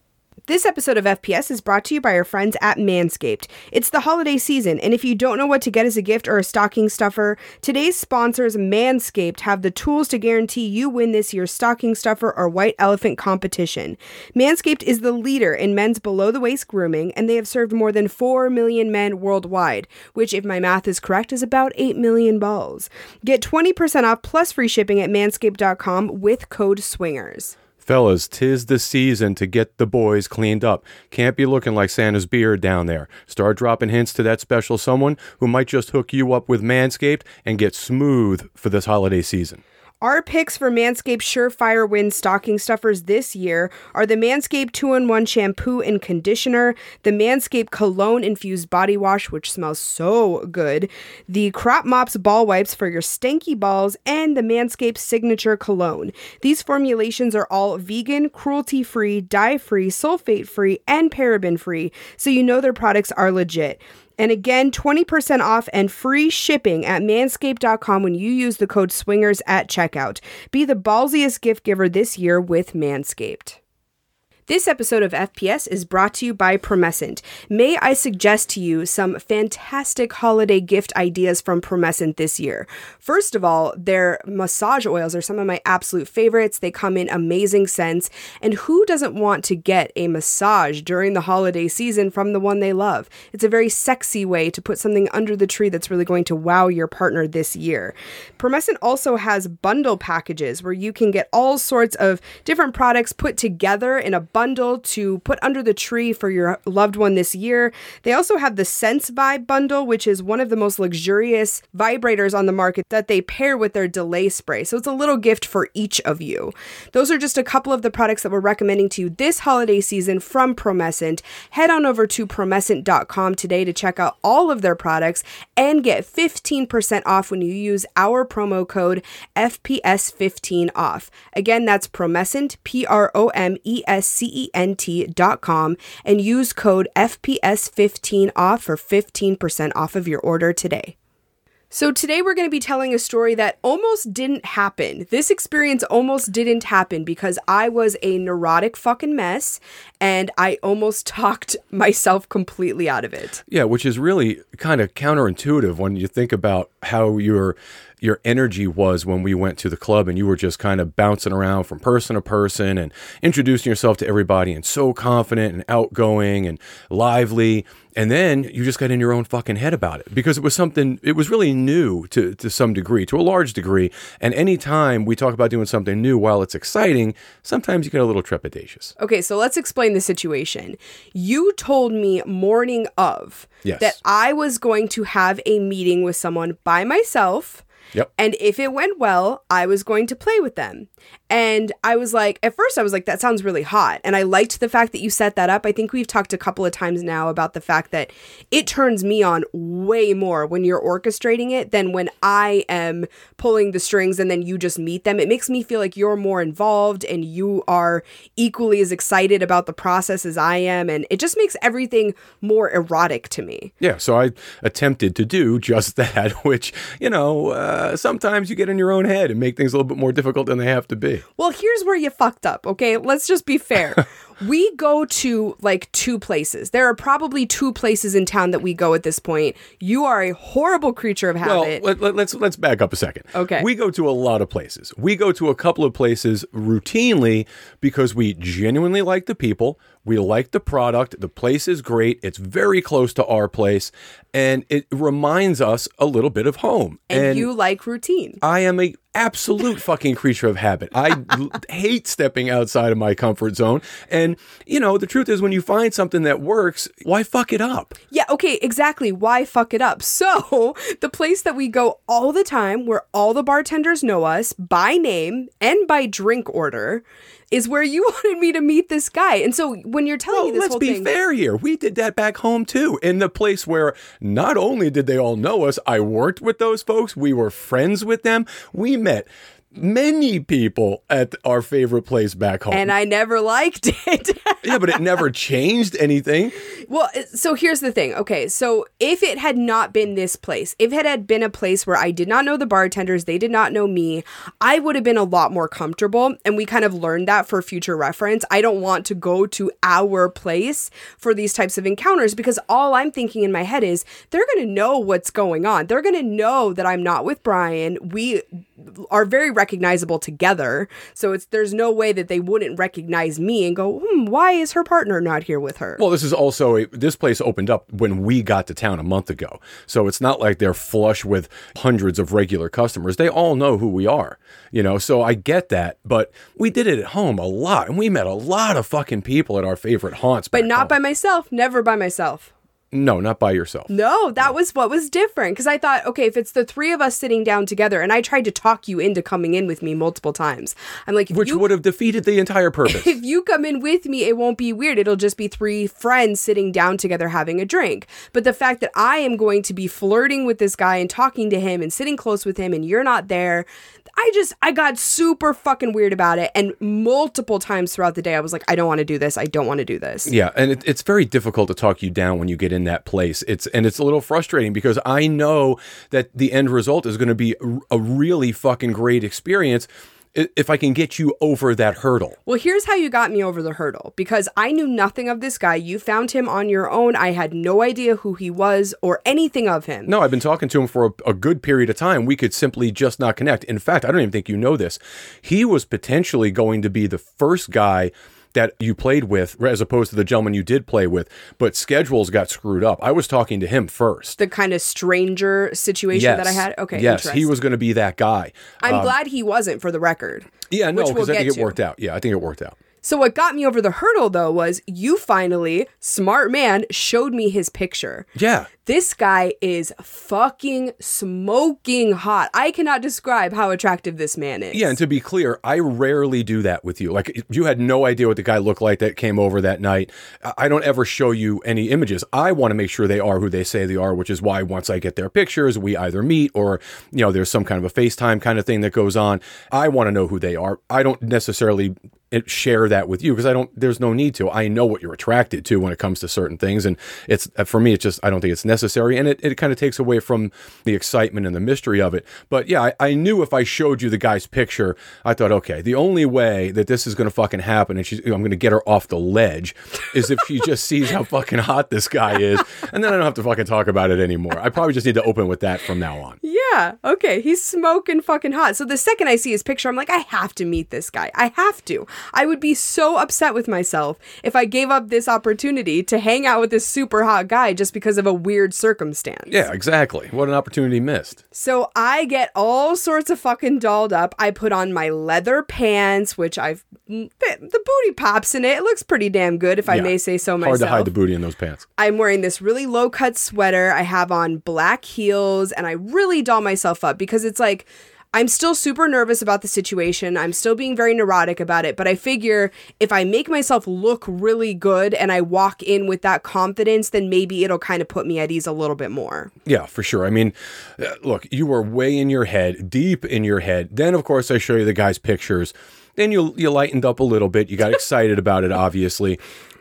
This episode of FPS is brought to you by our friends at Manscaped. It's the holiday season, and if you don't know what to get as a gift or a stocking stuffer, today's sponsors, Manscaped, have the tools to guarantee you win this year's stocking stuffer or white elephant competition. Manscaped is the leader in men's below the waist grooming, and they have served more than 4 million men worldwide, which, if my math is correct, is about 8 million balls. Get 20% off plus free shipping at manscaped.com with code SWINGERS.
Fellas, tis the season to get the boys cleaned up. Can't be looking like Santa's beard down there. Start dropping hints to that special someone who might just hook you up with Manscaped and get smooth for this holiday season.
Our picks for Manscaped Surefire Win stocking stuffers this year are the Manscaped 2 in 1 shampoo and conditioner, the Manscaped cologne infused body wash, which smells so good, the Crop Mops ball wipes for your stanky balls, and the Manscaped signature cologne. These formulations are all vegan, cruelty free, dye free, sulfate free, and paraben free, so you know their products are legit. And again, 20% off and free shipping at manscaped.com when you use the code SWINGERS at checkout. Be the ballsiest gift giver this year with Manscaped. This episode of FPS is brought to you by Promescent. May I suggest to you some fantastic holiday gift ideas from Promescent this year? First of all, their massage oils are some of my absolute favorites. They come in amazing scents, and who doesn't want to get a massage during the holiday season from the one they love? It's a very sexy way to put something under the tree that's really going to wow your partner this year. Promescent also has bundle packages where you can get all sorts of different products put together in a bundle to put under the tree for your loved one this year. They also have the Sense Vibe bundle, which is one of the most luxurious vibrators on the market that they pair with their delay spray. So it's a little gift for each of you. Those are just a couple of the products that we're recommending to you this holiday season from Promescent. Head on over to promescent.com today to check out all of their products and get 15% off when you use our promo code FPS15 off. Again, that's Promescent, P R O M E S C E N T dot com, and use code FPS15 off for 15% off of your order today. So, today we're going to be telling a story that almost didn't happen. This experience almost didn't happen because I was a neurotic fucking mess and I almost talked myself completely out of it.
Yeah, which is really kind of counterintuitive when you think about how your your energy was when we went to the club and you were just kind of bouncing around from person to person and introducing yourself to everybody and so confident and outgoing and lively and then you just got in your own fucking head about it because it was something it was really new to, to some degree to a large degree and anytime we talk about doing something new while it's exciting sometimes you get a little trepidatious
Okay, so let's explain the situation. You told me morning of
Yes.
that I was going to have a meeting with someone by myself.
Yep.
And if it went well, I was going to play with them. And I was like, at first, I was like, that sounds really hot. And I liked the fact that you set that up. I think we've talked a couple of times now about the fact that it turns me on way more when you're orchestrating it than when I am pulling the strings and then you just meet them. It makes me feel like you're more involved and you are equally as excited about the process as I am. And it just makes everything more erotic to me.
Yeah, so I attempted to do just that, which, you know, uh, Uh, sometimes you get in your own head and make things a little bit more difficult than they have to be.
Well, here's where you fucked up, okay? Let's just be fair. we go to like two places. There are probably two places in town that we go at this point. You are a horrible creature of
Well,
habit.
let, let, let's let's back up a second.
Okay.
we go to a lot of places. We go to a couple of places routinely because we genuinely like the people. We like the product. The place is great. It's very close to our place, and it reminds us a little bit of home.
and, you like routine.
I am a absolute fucking creature of habit. I hate stepping outside of my comfort zone. And you know, the truth is when you find something that works, why fuck it up?
Yeah, okay, exactly. Why fuck it up? So, the place that we go all the time, where all the bartenders know us by name and by drink order, is where you wanted me to meet this guy. And so, when you're telling
Well,
me this
let's be
thing,
fair here. We did that back home too, in the place where not only did they all know us, I worked with those folks, we were friends with them, we met many people at our favorite place back home.
and I never liked it.
yeah, but it never changed anything.
Well, so here's the thing. Okay, so if it had not been this place, if it had been a place where I did not know the bartenders, they did not know me, I would have been a lot more comfortable. And we kind of learned that for future reference. I don't want to go to our place for these types of encounters because all I'm thinking in my head is they're going to know what's going on. They're going to know that I'm not with Brian. We are very recognizable together. So it's there's no way that they wouldn't recognize me and go, hmm, why is her partner not here with her?
Well, this is also a, this place opened up when we got to town a month ago. So it's not like they're flush with hundreds of regular customers. They all know who we are, you know. So I get that, but we did it at home a lot and we met a lot of fucking people at our favorite haunts.
but not
home.
by myself, never by myself.
No, not by yourself.
No, that was what was different because I thought, okay, if it's the three of us sitting down together, and I tried to talk you into coming in with me multiple times. I'm like, if
Which
you,
would have defeated the entire purpose.
if you come in with me, it won't be weird. It'll just be three friends sitting down together having a drink. But the fact that I am going to be flirting with this guy and talking to him and sitting close with him and you're not there, I just, I got super fucking weird about it. And multiple times throughout the day, I was like, I don't want to do this. I don't want to do this.
Yeah, and it, it's very difficult to talk you down when you get in that place. It's and it's a little frustrating because I know that the end result is going to be a, really fucking great experience if I can get you over that hurdle.
Well, here's how you got me over the hurdle because I knew nothing of this guy. You found him on your own. I had no idea who he was or anything of him.
No, I've been talking to him for a, a good period of time. We could simply just not connect. In fact, I don't even think you know this. He was potentially going to be the first guy that you played with as opposed to the gentleman you did play with, but schedules got screwed up. I was talking to him first.
The kind of stranger situation that I had. Okay.
Yes, he was going to be that guy.
I'm um, glad he wasn't for the record.
Yeah, no, because
we'll
I think it
to.
worked out. Yeah, I think it worked out.
So what got me over the hurdle though was you finally, smart man, showed me his picture.
Yeah.
This guy is fucking smoking hot. I cannot describe how attractive this man is.
Yeah, and to be clear, I rarely do that with you. Like you had no idea what the guy looked like that came over that night. I- don't ever show you any images. I want to make sure they are who they say they are, which is why once I get their pictures, we either meet or you know there's some kind of a FaceTime kind of thing that goes on. I want to know who they are. I don't necessarily it- share that with you because I don't. There's no need to. I know what you're attracted to when it comes to certain things, and it's uh, for me. It's just I don't think it's necessary, and it, it kind of takes away from the excitement and the mystery of it. But yeah, I, I knew if I showed you the guy's picture, I thought, okay, the only way that this is going to fucking happen, and she's, I'm going to get her off the ledge, is if she just sees how fucking hot this guy is, and then I don't have to fucking talk about it anymore. I probably just need to open with that from now on.
Yeah, okay. He's smoking fucking hot. So the second I see his picture, I'm like, I have to meet this guy. I have to. I would be so upset with myself if I gave up this opportunity to hang out with this super hot guy just because of a weird circumstance.
Yeah, exactly. What an opportunity missed.
So I get all sorts of fucking dolled up. I put on my leather pants, which I've the booty pops in it. It looks pretty damn good, if I may say so myself.
Hard to hide the booty in those pants.
I'm wearing this really low cut sweater. I have on black heels and I really doll myself up because it's like I'm still super nervous about the situation. I'm still being very neurotic about it, but I figure if I make myself look really good and I walk in with that confidence, then maybe it'll kind of put me at ease a little bit more.
Yeah, for sure. I mean, uh, look, you were way in your head, deep in your head. Then, of course, I show you the guy's pictures. Then you you lightened up a little bit. You got excited about it, obviously,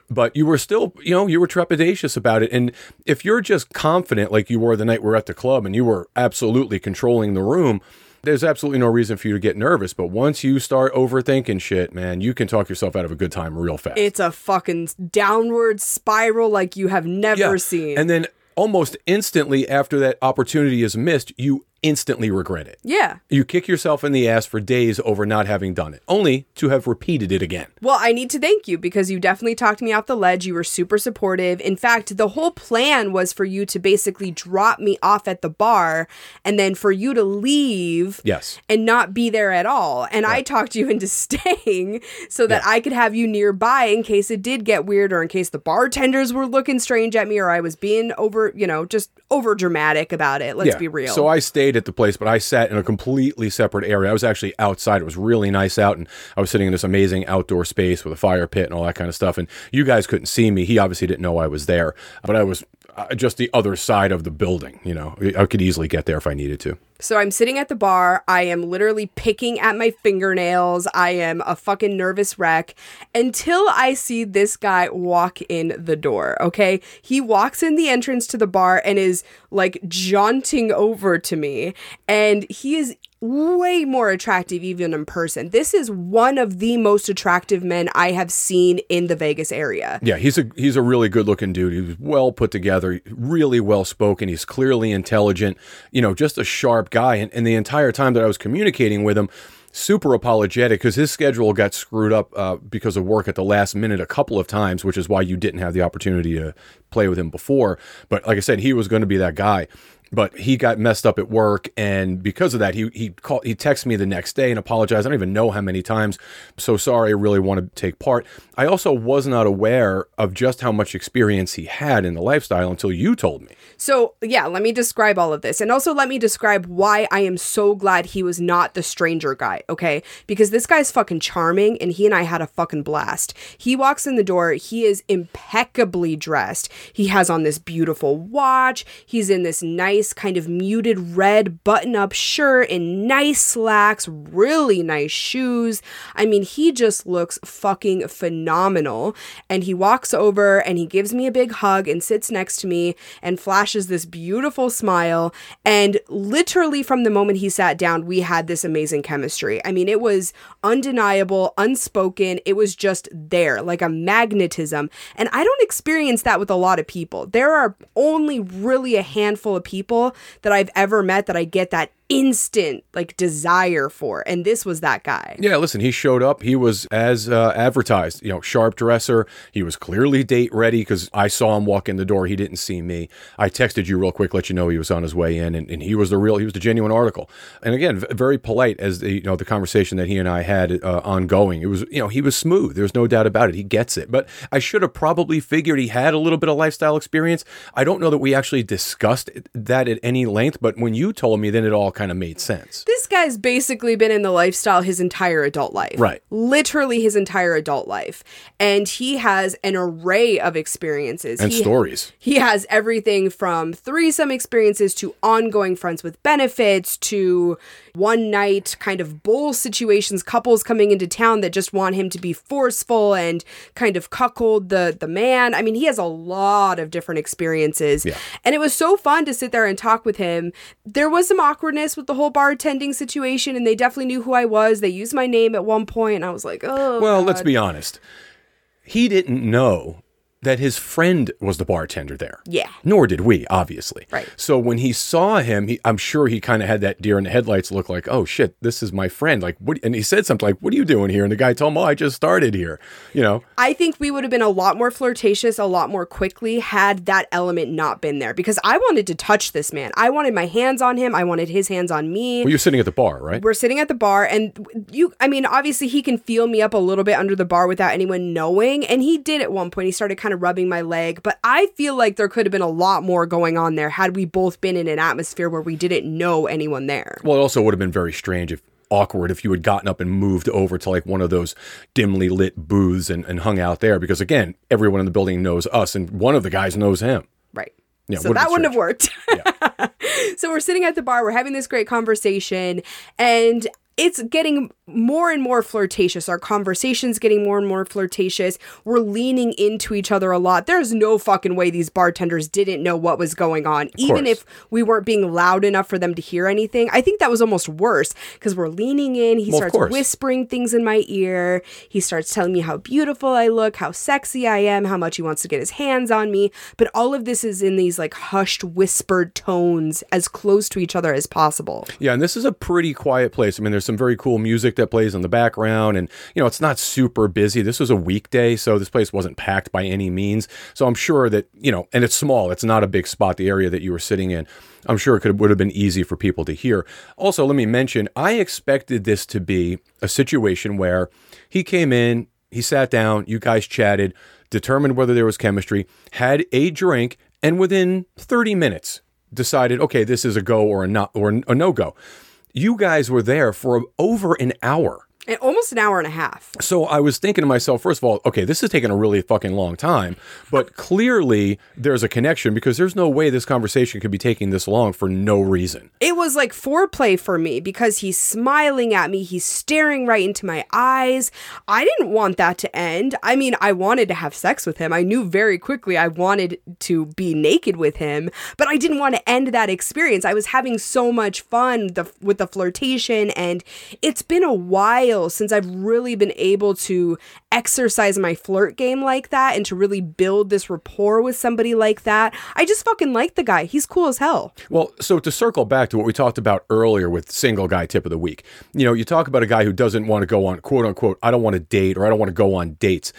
but you were still, you know, you were trepidatious about it. And if you're just confident, like you were the night we are at the club, and you were absolutely controlling the room. There's absolutely no reason for you to get nervous, but once you start overthinking shit, man, you can talk yourself out of a good time real fast.
It's a fucking downward spiral like you have never
Yeah.
seen.
And then almost instantly after that opportunity is missed, you instantly regret it.
yeah.
You kick yourself in the ass for days over not having done it, only to have repeated it again.
Well, I need to thank you because you definitely talked me off the ledge. You were super supportive. In fact, the whole plan was for you to basically drop me off at the bar and then for you to leave
Yes.
and not be there at all. And I talked you into staying so that I could have you nearby in case it did get weird or in case the bartenders were looking strange at me or I was being over, you know, just over dramatic about it. Let's be real.
So I stayed at the place, but I sat in a completely separate area. I was actually outside. It was really nice out, and I was sitting in this amazing outdoor space with a fire pit and all that kind of stuff. And you guys couldn't see me. He obviously didn't know I was there, but I was Uh, just the other side of the building. You know, I could easily get there if I needed to.
So I'm sitting at the bar. I am literally picking at my fingernails. I am a fucking nervous wreck until I see this guy walk in the door. Okay. He walks in the entrance to the bar and is like jaunting over to me. And he is way more attractive even in person. This is one of the most attractive men I have seen in the Vegas area.
Yeah, he's a he's a really good looking dude. He's well put together, really well spoken. He's clearly intelligent. You know, just a sharp guy. And, and the entire time that I was communicating with him, super apologetic because his schedule got screwed up uh, because of work at the last minute a couple of times, which is why you didn't have the opportunity to play with him before. But like I said, he was going to be that guy. But he got messed up at work, and because of that, he he called. He texted me the next day and apologized. I don't even know how many times. So sorry. I really want to take part. I also was not aware of just how much experience he had in the lifestyle until you told me.
So, yeah, let me describe all of this. And also, let me describe why I am so glad he was not the stranger guy, okay? Because this guy's fucking charming and he and I had a fucking blast. He walks in the door, he is impeccably dressed. He has on this beautiful watch, he's in this nice, kind of muted red button up shirt and nice slacks, really nice shoes. I mean, he just looks fucking phenomenal. And he walks over and he gives me a big hug and sits next to me and flashes this beautiful smile. And literally from the moment he sat down, we had this amazing chemistry. I mean, it was undeniable, unspoken. It was just there, like a magnetism. And I don't experience that with a lot of people. There are only really a handful of people that I've ever met that I get that instant like desire for. And this was that guy.
Yeah, listen, he showed up. He was as uh, advertised, you know, sharp dresser. He was clearly date ready because I saw him walk in the door. He didn't see me. I texted you real quick, let you know he was on his way in, and, and he was the real, he was the genuine article. And again, v- very polite as the, you know, the conversation that he and I had uh, ongoing. It was, you know, he was smooth. There's no doubt about it. He gets it. But I should have probably figured he had a little bit of lifestyle experience. I don't know that we actually discussed that at any length, but when you told me, then it all kind of made sense.
This guy's basically been in the lifestyle his entire adult life.
Right.
Literally his entire adult life. And he has an array of experiences.
And
he,
stories.
He has everything from threesome experiences to ongoing friends with benefits to one night kind of bull situations, couples coming into town that just want him to be forceful and kind of cuckold the the man. I mean, he has a lot of different experiences.
Yeah.
And it was so fun to sit there and talk with him. There was some awkwardness with the whole bartending situation, and they definitely knew who I was. They used my name at one point, and I was like, oh.
Well, let's be honest. He didn't know that his friend was the bartender there.
Yeah.
Nor did we, obviously.
Right.
So when he saw him, he, I'm sure he kind of had that deer in the headlights look like, oh shit, this is my friend. Like, what? And he said something like, "What are you doing here?" And the guy told him, "Oh, I just started here." You know.
I think we would have been a lot more flirtatious a lot more quickly had that element not been there because I wanted to touch this man. I wanted my hands on him. I wanted his hands on me.
Well, you're sitting at the bar, right?
We're sitting at the bar, and you, I mean, obviously, he can feel me up a little bit under the bar without anyone knowing. And he did at one point. He started kind of rubbing my leg, but I feel like there could have been a lot more going on there had we both been in an atmosphere where we didn't know anyone there.
Well, it also would have been very strange if awkward if you had gotten up and moved over to like one of those dimly lit booths and, and hung out there because again everyone in the building knows us and one of the guys knows him
Right.
Yeah,
so that wouldn't have worked.
Yeah.
so we're sitting at the bar, we're having this great conversation, and it's getting more and more flirtatious. Our conversation's getting more and more flirtatious. We're leaning into each other a lot. There's no fucking way these bartenders didn't know what was going on, even
course.
if we weren't being loud enough for them to hear anything. I think that was almost worse because we're leaning in. He
Well,
starts whispering things in my ear. He starts telling me how beautiful I look, how sexy I am, how much he wants to get his hands on me. But all of this is in these like hushed, whispered tones as close to each other as possible.
Yeah, and this is a pretty quiet place. I mean, there's some very cool music that plays in the background, and you know, it's not super busy. This was a weekday, so this place wasn't packed by any means. So I'm sure that you know, and it's small. It's not a big spot. The area that you were sitting in, I'm sure it could would have been easy for people to hear. Also, let me mention, I expected this to be a situation where he came in, he sat down, you guys chatted, determined whether there was chemistry, had a drink, and within 30 minutes decided, okay, this is a go or a not or a no go. You guys were there for over an hour.
And almost an hour and a half.
So I was thinking to myself, first of all, okay, this is taking a really fucking long time, but clearly there's a connection because there's no way this conversation could be taking this long for no reason.
It was like foreplay for me because he's smiling at me. He's staring right into my eyes. I didn't want that to end. I mean, I wanted to have sex with him. I knew very quickly I wanted to be naked with him, but I didn't want to end that experience. I was having so much fun the, with the flirtation, and it's been a while since I've really been able to exercise my flirt game like that and to really build this rapport with somebody like that. I just fucking like the guy. He's cool as hell.
Well, so to circle back to what we talked about earlier with single guy tip of the week, you know, you talk about a guy who doesn't want to go on quote unquote, I don't want to date or I don't want to go on dates.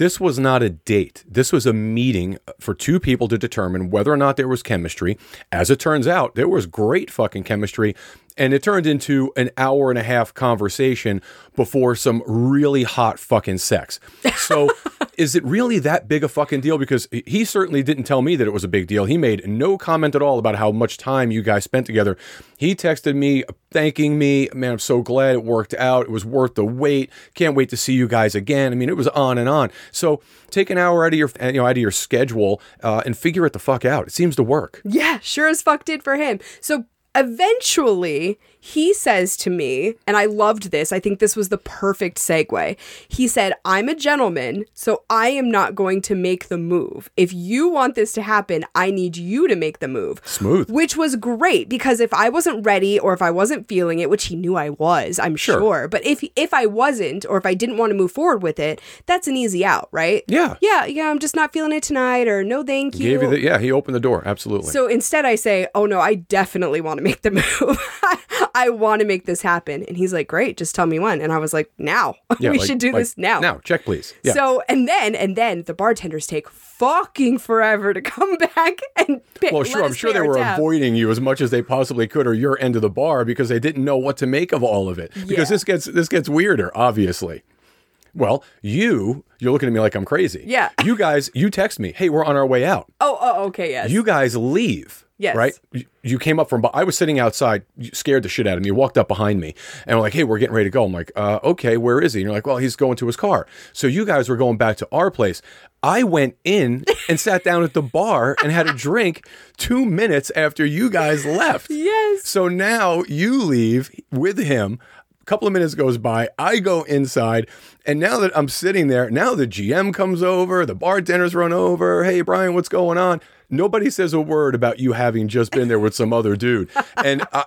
This was not a date. This was a meeting for two people to determine whether or not there was chemistry. As it turns out, there was great fucking chemistry. And it turned into an hour and a half conversation before some really hot fucking sex. So, is it really that big a fucking deal? Because he certainly didn't tell me that it was a big deal. He made no comment at all about how much time you guys spent together. He texted me thanking me. Man, I'm so glad it worked out. It was worth the wait. Can't wait to see you guys again. I mean, it was on and on. So, take an hour out of your you know out of your schedule uh, and figure it the fuck out. It seems to work.
Yeah, sure as fuck did for him. So eventually he says to me, and I loved this, I think this was the perfect segue. He said, I'm a gentleman, so I am not going to make the move. If you want this to happen, I need you to make the move.
Smooth.
Which was great because if I wasn't ready or if I wasn't feeling it, which he knew I was, I'm
Sure.
sure. But if if I wasn't or if I didn't want to move forward with it, that's an easy out, right?
Yeah.
Yeah, yeah, I'm just not feeling it tonight or no thank you.
Gave you the yeah. He opened the door. Absolutely.
So instead, I say, "Oh no, I definitely want to make the move. I want to make this happen. And he's like, great, just tell me when. And I was like, now.
Yeah,
we
like-
should do
like,
this now.
Now, check please. Yeah.
So, and then, and then the bartenders take fucking forever to come back and pick.
well, sure. I'm sure they were
tab.
avoiding you as much as they possibly could, or your end of the bar, because they didn't know what to make of all of it. Because
Yeah.
this gets this gets weirder, obviously. Well, you you're looking at me like I'm crazy.
Yeah.
You guys, you text me, hey, we're on our way out.
Oh, oh, okay, yes.
You guys leave.
Yes.
Right? You- came up from, I was sitting outside, you scared the shit out of me. You walked up behind me and were like, hey, we're getting ready to go. I'm like, uh, okay, where is he? And you're like, well, he's going to his car. So you guys were going back to our place. I went in and sat down at the bar and had a drink two minutes after you guys left.
Yes.
So now you leave with him. A couple of minutes goes by. I go inside, and now that I'm sitting there, now the GM comes over, the bartenders run over. Hey, Brian, what's going on? Nobody says a word about you having just been there with some other dude, and I,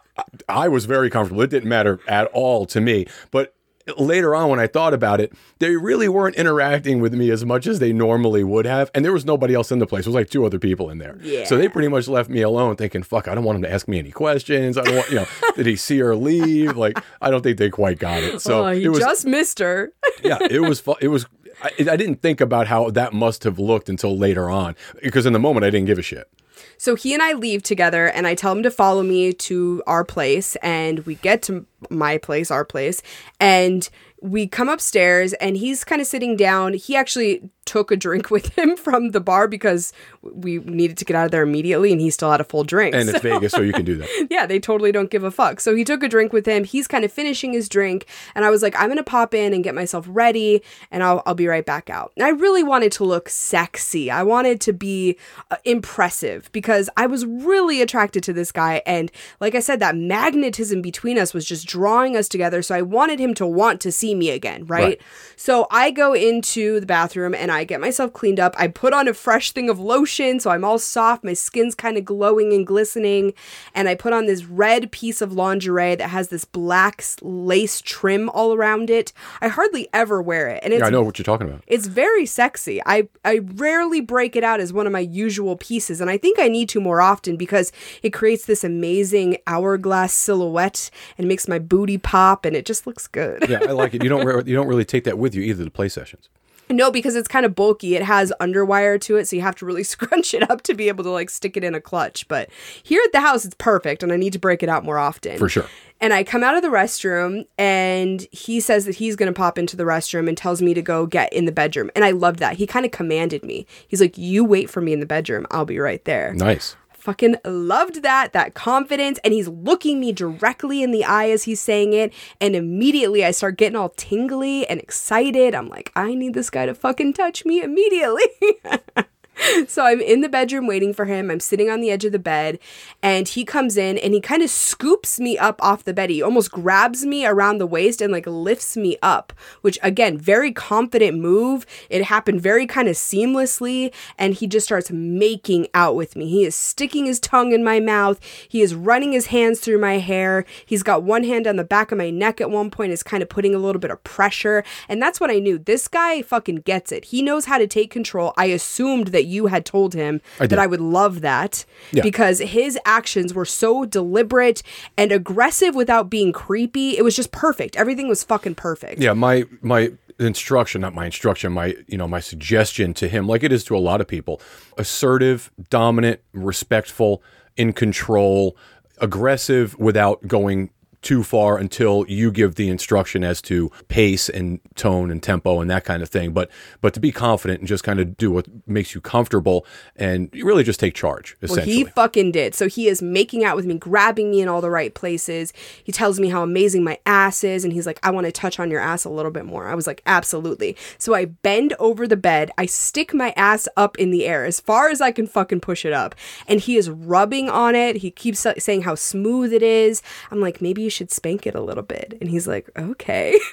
I, was very comfortable. It didn't matter at all to me, but. Later on, when I thought about it, they really weren't interacting with me as much as they normally would have. And there was nobody else in the place. It was like two other people in there.
Yeah.
So they pretty much left me alone thinking, fuck, I don't want him to ask me any questions. I don't want, you know, did he see her leave? Like, I don't think they quite got it. So
oh, you
it was,
just missed her.
yeah, it was, fu- it was, I, I didn't think about how that must have looked until later on because in the moment I didn't give a shit.
So he and I leave together, and I tell him to follow me to our place, and we get to my place, our place, and we come upstairs, and he's kind of sitting down. He actually took a drink with him from the bar because we needed to get out of there immediately, and he still had a full drink.
And
So-
it's Vegas, so you can do that.
yeah, they totally don't give a fuck. So he took a drink with him. He's kind of finishing his drink, and I was like, I'm gonna pop in and get myself ready, and I'll I'll be right back out. And I really wanted to look sexy. I wanted to be uh, impressive because I was really attracted to this guy, and like I said, that magnetism between us was just drawing us together. So I wanted him to want to see me again, right?
Right.
So I go into the bathroom and I get myself cleaned up. I put on a fresh thing of lotion, so I'm all soft. My skin's kind of glowing and glistening. And I put on this red piece of lingerie that has this black lace trim all around it. I hardly ever wear it, and it's
Yeah, I know what you're talking about.
it's very sexy. I I rarely break it out as one of my usual pieces, and I think I need to more often because it creates this amazing hourglass silhouette and makes my booty pop, and it just looks good.
Yeah, I like it. You don't, re- you don't really take that with you either to play sessions.
No, because it's kind of bulky. It has underwire to it, so you have to really scrunch it up to be able to like stick it in a clutch. But here at the house, it's perfect, and I need to break it out more often.
For sure.
And I come out of the restroom, and he says that he's going to pop into the restroom and tells me to go get in the bedroom. And I love that. He kind of commanded me. He's like, You wait for me in the bedroom. I'll be right there.
Nice.
Fucking loved that, that confidence. And he's looking me directly in the eye as he's saying it. And immediately I start getting all tingly and excited. I'm like, I need this guy to fucking touch me immediately. So I'm in the bedroom waiting for him. I'm sitting on the edge of the bed, and he comes in and he kind of scoops me up off the bed. He almost grabs me around the waist and like lifts me up, which again, very confident move. It happened very kind of seamlessly, and he just starts making out with me. He is sticking his tongue in my mouth. He is running his hands through my hair. He's got one hand on the back of my neck at one point, is kind of putting a little bit of pressure. And that's when I knew this guy fucking gets it. He knows how to take control. I assumed that you had told him
I
that I would love that
Yeah.
because his actions were so deliberate and aggressive without being creepy. It was just perfect. Everything was fucking perfect.
Yeah, my my instruction, not my instruction, my you know my suggestion to him, like it is to a lot of people, assertive, dominant, respectful, in control, aggressive without going too far until you give the instruction as to pace and tone and tempo and that kind of thing. But but to be confident and just kind of do what makes you comfortable and you really just take charge
Well, he fucking did. So he is making out with me, grabbing me in all the right places. He tells me how amazing my ass is, and he's like, I want to touch on your ass a little bit more. I was like, absolutely. So I bend over the bed, I stick my ass up in the air as far as I can fucking push it up, and he is rubbing on it. He keeps saying how smooth it is. I'm like, maybe you should spank it a little bit. And he's like, okay.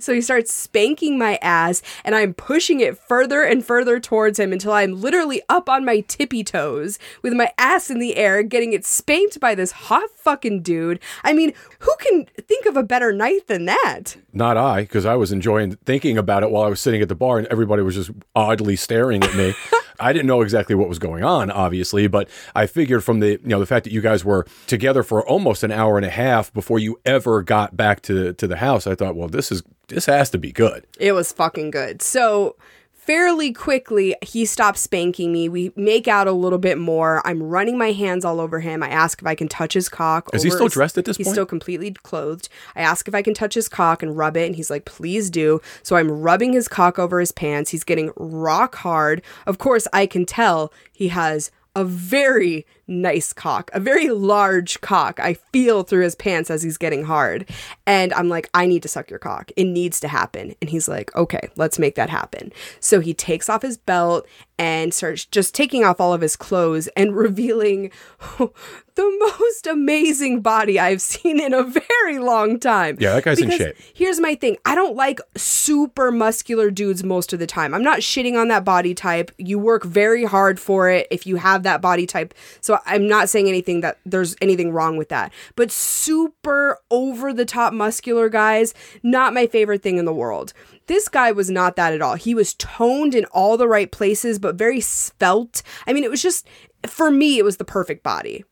So he starts spanking my ass, and I'm pushing it further and further towards him until I'm literally up on my tippy toes with my ass in the air, getting it spanked by this hot fucking dude. I mean, who can think of a better night than that?
Not I, because I was enjoying thinking about it while I was sitting at the bar and everybody was just oddly staring at me. I didn't know exactly what was going on, obviously, but I figured from the you know the fact that you guys were together for almost an hour and a half before you ever got back to to the house, I thought, well, this is this has to be good.
It was fucking good. So fairly quickly, he stops spanking me. We make out a little bit more. I'm running my hands all over him. I ask if I can touch his cock.
Is he still
his-
dressed at this
he's
point?
He's still completely clothed. I ask if I can touch his cock and rub it, and he's like, please do. So I'm rubbing his cock over his pants. He's getting rock hard. Of course, I can tell he has a very nice cock, a very large cock. I feel through his pants as he's getting hard. And I'm like, I need to suck your cock. It needs to happen. And he's like, okay, let's make that happen. So he takes off his belt and starts just taking off all of his clothes and revealing the most amazing body I've seen in a very long time.
Yeah, that guy's in
Because
shape.
Here's my thing. I don't like super muscular dudes most of the time. I'm not shitting on that body type. You work very hard for it if you have that body type. So I'm not saying anything that there's anything wrong with that. But super over the top muscular guys, not my favorite thing in the world. This guy was not that at all. He was toned in all the right places, but very svelte. I mean, it was just, for me, it was the perfect body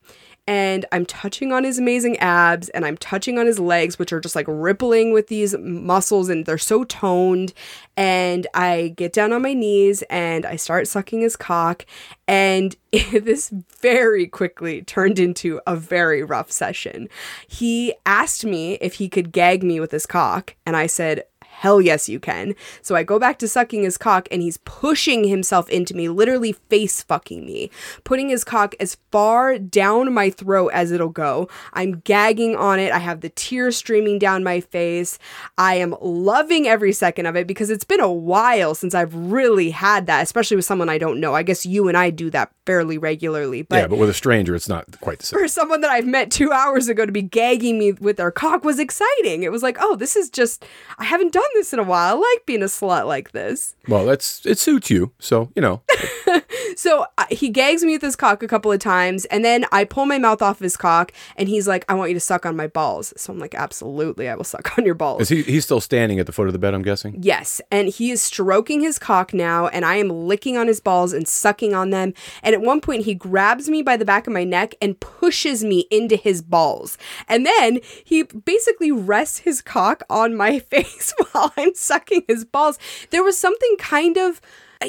and I'm touching on his amazing abs and I'm touching on his legs, which are just like rippling with these muscles and they're so toned. And I get down on my knees and I start sucking his cock. And this very quickly turned into a very rough session. He asked me if he could gag me with his cock, and I said, Hell yes, you can. So I go back to sucking his cock and he's pushing himself into me, literally face fucking me, putting his cock as far down my throat as it'll go. I'm gagging on it. I have the tears streaming down my face. I am loving every second of it because it's been a while since I've really had that, especially with someone I don't know. I guess you and I do that fairly regularly, but
yeah, but with a stranger, it's not quite the same.
for someone that I've met two hours ago to be gagging me with their cock was exciting. It was like, oh, this is just, I haven't done this in a while. I like being a slut like this.
Well, that's it suits you, so you know.
So uh, he gags me with his cock a couple of times, and then I pull my mouth off his cock, and he's like, I want you to suck on my balls. So I'm like, absolutely, I will suck on your balls.
Is he? He's still standing at the foot of the bed. I'm guessing.
Yes, and he is stroking his cock now, and I am licking on his balls and sucking on them. And at one point, he grabs me by the back of my neck and pushes me into his balls. And then he basically rests his cock on my face while I'm sucking his balls. There was something kind of,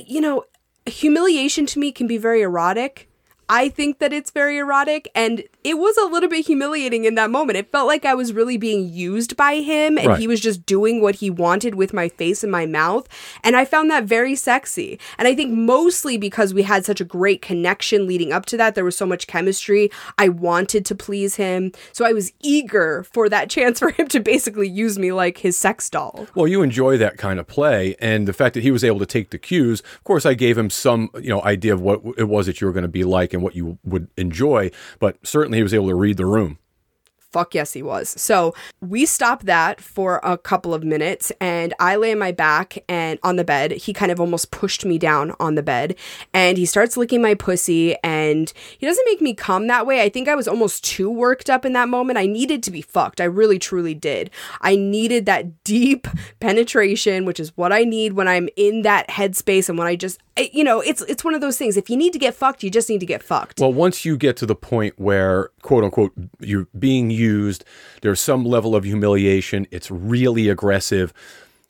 you know, humiliation to me can be very erotic. I think that it's very erotic and it was a little bit humiliating in that moment. It felt like I was really being used by him and
Right.
he was just doing what he wanted with my face and my mouth. And I found that very sexy. And I think mostly because we had such a great connection leading up to that, there was so much chemistry. I wanted to please him. So I was eager for that chance for him to basically use me like his sex doll.
Well, you enjoy that kind of play, and the fact that he was able to take the cues. Of course, I gave him some, you know, idea of what it was that you were going to be like and what you would enjoy, but certainly he was able to read the room.
Fuck yes, he was. So we stopped that for a couple of minutes, and I lay on my back and on the bed. He kind of almost pushed me down on the bed, and he starts licking my pussy. And he doesn't make me come that way. I think I was almost too worked up in that moment. I needed to be fucked. I really, truly did. I needed that deep penetration, which is what I need when I'm in that headspace and when I just, you know, it's it's one of those things. If you need to get fucked, you just need to get fucked.
Well, once you get to the point where, quote unquote, you're being used, there's some level of humiliation, it's really aggressive.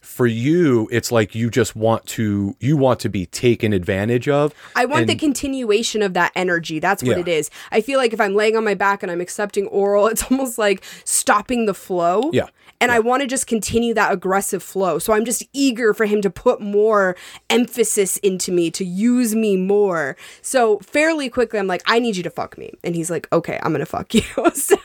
For you, it's like you just want to you want to be taken advantage of.
I want the continuation of that energy. That's what
Yeah.
it is. I feel like if I'm laying on my back and I'm accepting oral, it's almost like stopping the flow.
Yeah.
And I want to just continue that aggressive flow. So I'm just eager for him to put more emphasis into me, to use me more. So fairly quickly, I'm like, I need you to fuck me. And he's like, okay, I'm going to fuck you. so.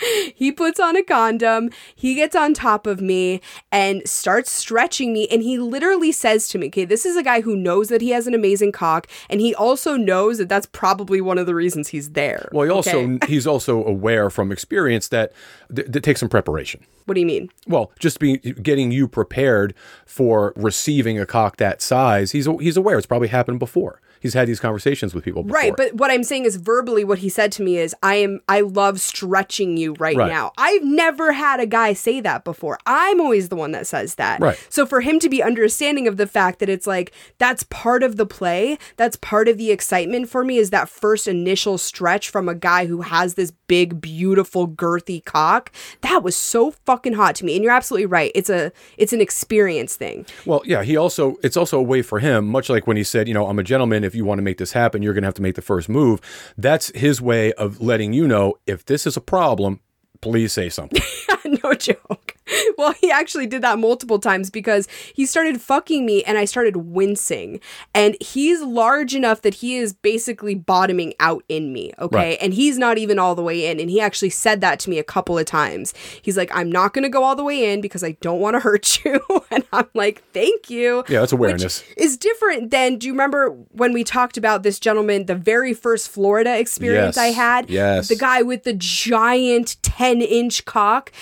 He puts on a condom, he gets on top of me and starts stretching me. And he literally says to me, Okay, this is a guy who knows that he has an amazing cock. And he also knows that that's probably one of the reasons he's there.
Well, he also
okay?
he's also aware from experience that th- that takes some preparation.
What do you mean?
Well, just being getting you prepared for receiving a cock that size. He's he's aware it's probably happened before. He's had these conversations with people before.
Right, but what I'm saying is verbally what he said to me is I am I love stretching you right,
Right.
now. I've never had a guy say that before. I'm always the one that says that.
Right.
So for him to be understanding of the fact that it's like that's part of the play, that's part of the excitement for me is that first initial stretch from a guy who has this big, beautiful, girthy cock. That was so fucking hot to me. And you're absolutely right. It's a it's an experience thing.
Well, yeah, he also it's also a way for him, much like when he said, you know, I'm a gentleman. If you want to make this happen, you're going to have to make the first move. That's his way of letting you know if this is a problem, please say something.
no joke. Well, he actually did that multiple times because he started fucking me and I started wincing. And he's large enough that he is basically bottoming out in me, okay?
Right.
And he's not even all the way in. And he actually said that to me a couple of times. He's like, I'm not going to go all the way in because I don't want to hurt you. and I'm like, thank you.
Yeah, that's awareness.
Which is different than, do you remember when we talked about this gentleman, the very first Florida experience
Yes.
I had?
Yes.
The guy with the giant 10 inch cock.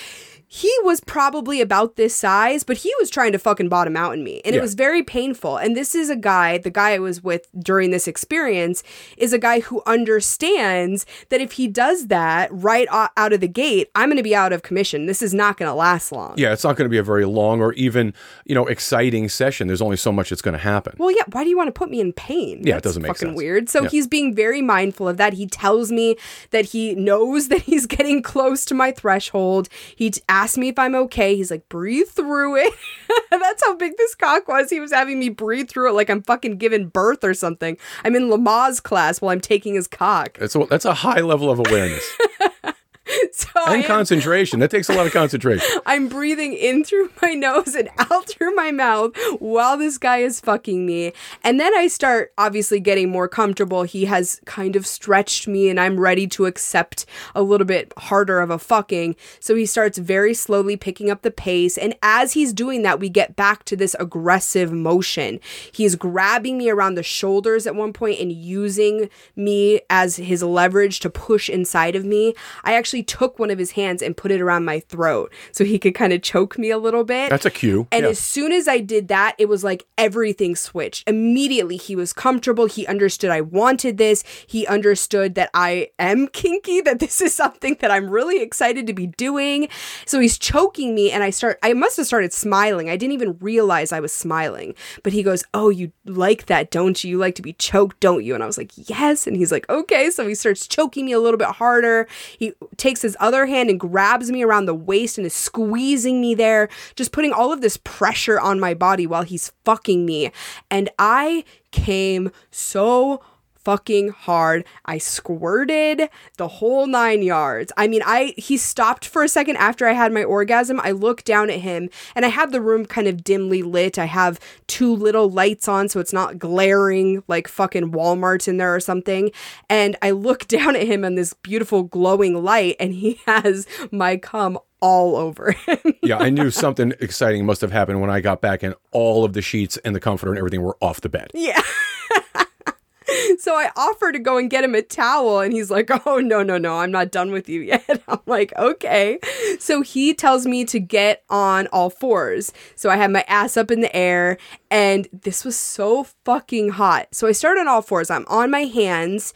He was probably about this size, but he was trying to fucking bottom out in me. And it was very painful. And this is a guy, the guy I was with during this experience, is a guy who understands that if he does that right out of the gate, I'm going to be out of commission. This is not going to last long.
Yeah, it's not going to be a very long or even, you know, exciting session. There's only so much that's going to happen.
Well, yeah. Why do you want to put me in pain?
Yeah, it doesn't make
fucking
sense.
weird. So
Yeah.
he's being very mindful of that. He tells me that he knows that he's getting close to my threshold. He t- asked me if I'm okay. He's like, breathe through it. That's how big this cock was. He was having me breathe through it like I'm fucking giving birth or something. I'm in Lamaze class while I'm taking his cock.
That's a, that's a high level of awareness
So
and
am-
concentration. That takes a lot of concentration.
I'm breathing in through my nose and out through my mouth while this guy is fucking me. And then I start obviously getting more comfortable. He has kind of stretched me and I'm ready to accept a little bit harder of a fucking. So he starts very slowly picking up the pace. And as he's doing that, we get back to this aggressive motion. He's grabbing me around the shoulders at one point and using me as his leverage to push inside of me. I actually took one of his hands and put it around my throat so he could kind of choke me a little bit.
That's a cue.
And
Yeah.
as soon as I did that, it was like everything switched. Immediately, he was comfortable. He understood I wanted this. He understood that I am kinky, that this is something that I'm really excited to be doing. So he's choking me, and I start, I must have started smiling. I didn't even realize I was smiling. But he goes, Oh, you like that, don't you? You like to be choked, don't you? And I was like, Yes. And he's like, Okay. So he starts choking me a little bit harder. He takes his other hand and grabs me around the waist and is squeezing me there, just putting all of this pressure on my body while he's fucking me. And I came so fucking hard. I squirted the whole nine yards. I mean, I he stopped for a second after I had my orgasm. I looked down at him and I have the room kind of dimly lit. I have two little lights on so it's not glaring like fucking Walmart in there or something. And I look down at him in this beautiful glowing light and he has my cum all over him.
yeah, I knew something exciting must have happened when I got back and all of the sheets and the comforter and everything were off the bed.
Yeah. so I offer to go and get him a towel, and he's like, Oh, no, no, no, I'm not done with you yet. I'm like, Okay. So he tells me to get on all fours. So I have my ass up in the air, and this was so fucking hot. So I start on all fours. I'm on my hands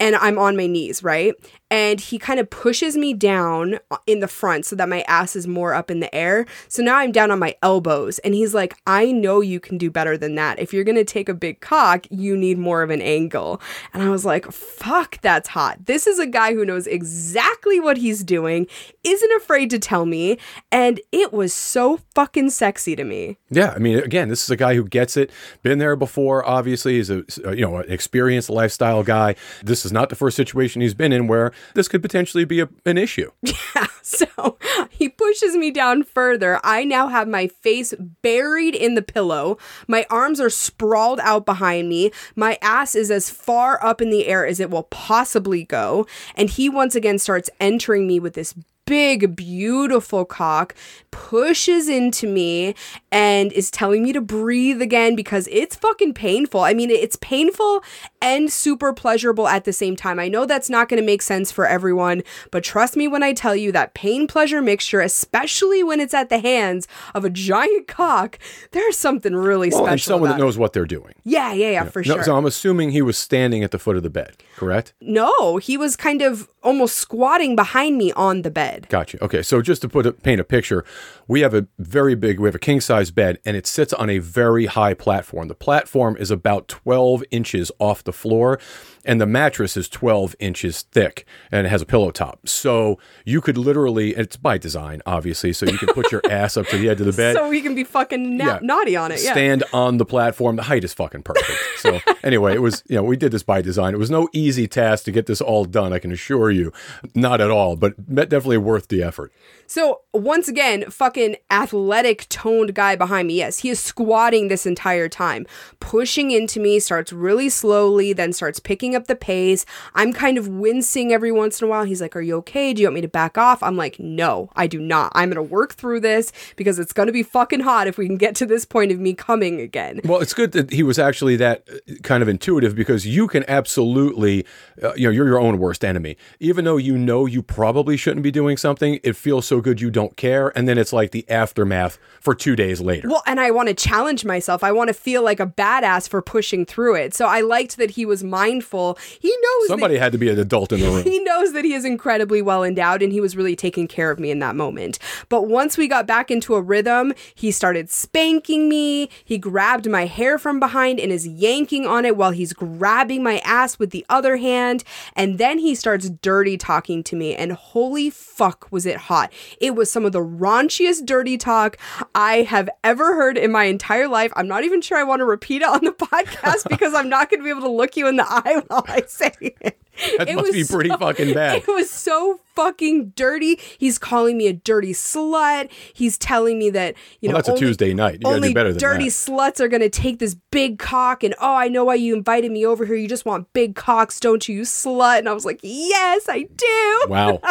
and I'm on my knees, right? And he kind of pushes me down in the front so that my ass is more up in the air. So now I'm down on my elbows. And he's like, I know you can do better than that. If you're going to take a big cock, you need more of an angle. And I was like, fuck, that's hot. This is a guy who knows exactly what he's doing, isn't afraid to tell me. And it was so fucking sexy to me.
Yeah, I mean, again, this is a guy who gets it. Been there before. Obviously, he's a you know experienced lifestyle guy. This is not the first situation he's been in where this could potentially be a, an issue. Yeah.
So he pushes me down further. I now have my face buried in the pillow. My arms are sprawled out behind me. My ass is as far up in the air as it will possibly go. And he once again starts entering me with this big, beautiful cock, pushes into me and is telling me to breathe again because it's fucking painful. I mean, it's painful and super pleasurable at the same time. I know that's not going to make sense for everyone, but trust me when I tell you that pain pleasure mixture, especially when it's at the hands of a giant cock, there's something really
Well,
special.
and someone that
it.
knows what they're doing.
Yeah, yeah, yeah, for
No,
sure.
So I'm assuming he was standing at the foot of the bed, correct?
no, he was kind of almost squatting behind me on the bed.
Gotcha. Okay, so just to put a, paint a picture, we have a very big, we have a king size bed, and it sits on a very high platform. The platform is about 12 inches off the floor, and the mattress is 12 inches thick, and it has a pillow top. So you could literally, it's by design, obviously, so you can put your ass up to the edge of the bed.
So we can be fucking na-
Yeah.
naughty on it. Yeah.
stand on the platform. The height is fucking perfect. So anyway, it was you know we did this by design. It was no easy task to get this all done. I can assure you, not at all. But definitely worth the effort.
So once again, fucking athletic toned guy behind me. Yes, he is squatting this entire time, pushing into me, starts really slowly, then starts picking up the pace. I'm kind of wincing every once in a while. He's like, Are you okay? Do you want me to back off? I'm like, No, I do not. I'm gonna work through this because it's gonna be fucking hot if we can get to this point of me coming again.
Well, it's good that he was actually that uh, kind of intuitive because you can absolutely, uh, you know, you're your own worst enemy. Even though you know you probably shouldn't be doing something, it feels so good you don't care, and then it's like the aftermath for two days later.
Well, and I want to challenge myself. I want to feel like a badass for pushing through it. So I liked that he was mindful. He knows that
Somebody had to be an adult in the room.
he knows that he is incredibly well endowed and he was really taking care of me in that moment. But once we got back into a rhythm, he started spanking me. He grabbed my hair from behind and is yanking on it while he's grabbing my ass with the other hand. And then he starts dirty talking to me. And holy fuck, was it hot! It was some of the raunchiest dirty talk I have ever heard in my entire life. I'm not even sure I want to repeat it on the podcast because I'm not going to be able to look you in the eye while I say it.
That
It
must
was
be pretty fucking bad.
It was so fucking dirty. He's calling me a dirty slut. He's telling me that you
Well,
know
that's a Tuesday night. You
only
do better than that.
dirty
that.
sluts are gonna take this big cock, and oh, I know why you invited me over here. You just want big cocks, don't you, you slut? And I was like, yes, I do.
Wow.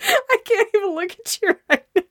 I can't even look at you right now.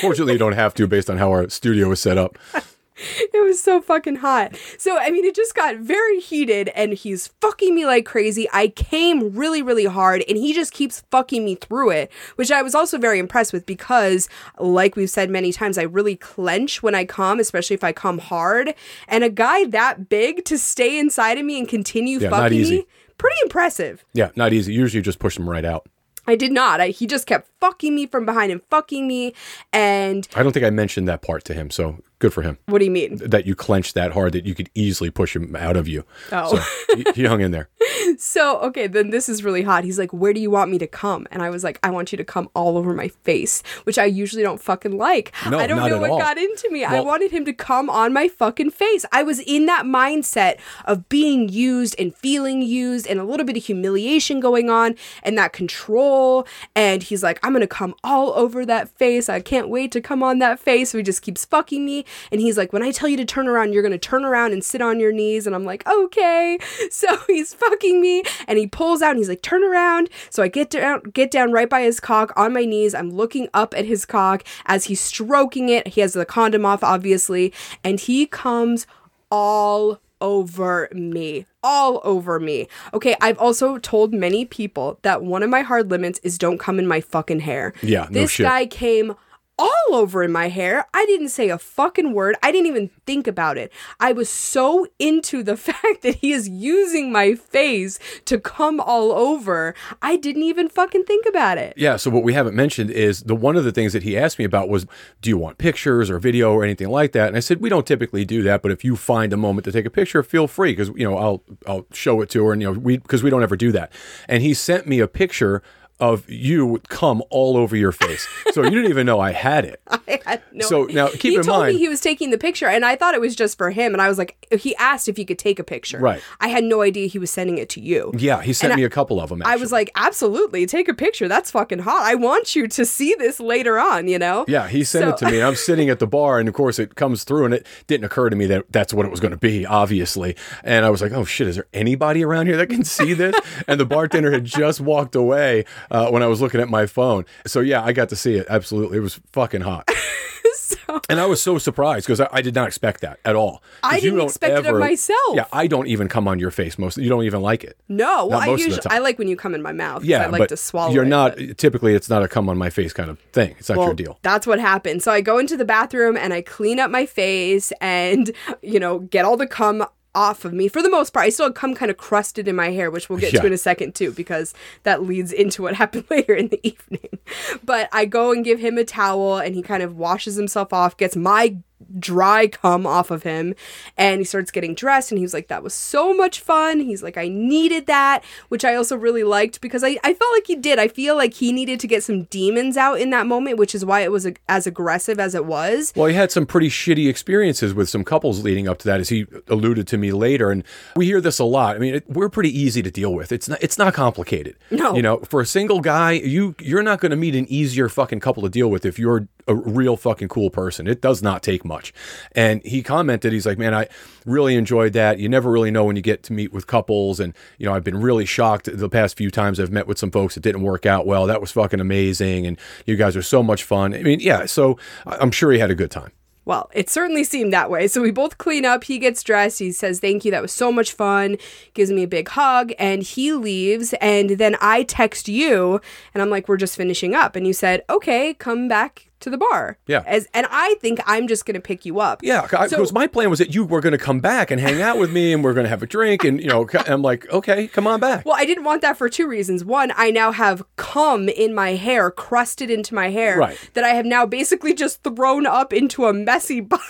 Fortunately, you don't have to based on how our studio is set up.
It was so fucking hot. So, I mean, it just got very heated and he's fucking me like crazy. I came really, really hard and he just keeps fucking me through it, which I was also very impressed with because, like we've said many times, I really clench when I come, especially if I come hard. And a guy that big to stay inside of me and continue
Yeah,
fucking me, pretty impressive.
Yeah, not easy. Usually, you just push him right out.
I did not. I, he just kept fucking me from behind and fucking me. And
I don't think I mentioned that part to him, so good for him.
what do you mean?
That you clenched that hard that you could easily push him out of you.
Oh.
So he, he hung in there.
So, okay, then this is really hot. He's like, Where do you want me to come? And I was like, I want you to come all over my face, which I usually don't fucking like.
No,
I don't
not
know
at
what
all.
got into me. I wanted him to come on my fucking face. I was in that mindset of being used and feeling used and a little bit of humiliation going on and that control. And he's like, I'm gonna come all over that face. I can't wait to come on that face. So he just keeps fucking me. And he's like, When I tell you to turn around, you're gonna turn around and sit on your knees. And I'm like, Okay. So he's fucking me and he pulls out and he's like, Turn around. So I get down, get down right by his cock on my knees. I'm looking up at his cock as he's stroking it. He has the condom off, obviously. And he comes all over me. All over me. Okay, I've also told many people that one of my hard limits is don't come in my fucking hair.
Yeah, no
This
shit.
guy came all over in my hair. I didn't say a fucking word. I didn't even think about it. I was so into the fact that he is using my face to come all over. I didn't even fucking think about it.
Yeah. So what we haven't mentioned is the one of the things that he asked me about was, do you want pictures or video or anything like that? And I said we don't typically do that, but if you find a moment to take a picture, feel free because you know I'll I'll show it to her and you know we because we don't ever do that. And he sent me a picture of you would come all over your face. So you didn't even know I had it.
I had no
So now keep
he
in
told
mind-
me he was taking the picture, and I thought it was just for him. And I was like, he asked if he could take a picture.
Right.
I had no idea he was sending it to you.
Yeah, he sent
And
me
I-
a couple of them.
I was like, absolutely, take a picture. That's fucking hot. I want you to see this later on. You know.
Yeah, he sent it to me. I'm sitting at the bar, and of course, it comes through, and it didn't occur to me that that's what it was going to be, obviously. And I was like, oh shit, is there anybody around here that can see this? and the bartender had just walked away uh, when I was looking at my phone. So yeah, I got to see it. Absolutely, it was fucking hot.
so
And I was so surprised because I, I did not expect that at all.
I didn't expect it of myself.
Yeah, I don't even come on your face most. You don't even like it.
no, well, I
most of the
usually. I like when you come in my mouth.
Yeah,
I like
but
to swallow.
you're
it,
not. Typically, it's not a come on my face kind of thing. It's not your deal.
That's what happened. So I go into the bathroom and I clean up my face and, you know, get all the cum off of me. For the most part, I still cum kind of crusted in my hair, which we'll get
Yeah.
to in a second too, because that leads into what happened later in the evening. But I go and give him a towel and he kind of washes himself off, gets my dry cum off of him and he starts getting dressed and he was like that was so much fun he's like i needed that which i also really liked because i, I felt like he did i feel like he needed to get some demons out in that moment which is why it was a, as aggressive as it was
Well, he had some pretty shitty experiences with some couples leading up to that, as he alluded to me later. And we hear this a lot. I mean, it, we're pretty easy to deal with. It's not. It's not complicated.
No.
You know, for a single guy, you you're not going to meet an easier fucking couple to deal with if you're a real fucking cool person. It does not take much. And he commented, he's like, man, I really enjoyed that. You never really know when you get to meet with couples. And, you know, I've been really shocked the past few times I've met with some folks that didn't work out well. That was fucking amazing. And you guys are so much fun. I mean, yeah, so I'm sure he had a good time.
Well, it certainly seemed that way. So we both clean up. He gets dressed. He says, Thank you. That was so much fun. Gives me a big hug. And he leaves. And then I text you and I'm like, We're just finishing up. And you said, Okay, come back to the bar.
Yeah.
As and I think I'm just gonna pick you up.
Yeah, because
So-
my plan was that you were going to come back and hang out with me, and we're going to have a drink, and you know, I'm like, okay, come on back.
Well, I didn't want that for two reasons. One, I now have cum in my hair, crusted into my hair,
Right.
that I have now basically just thrown up into a messy bun.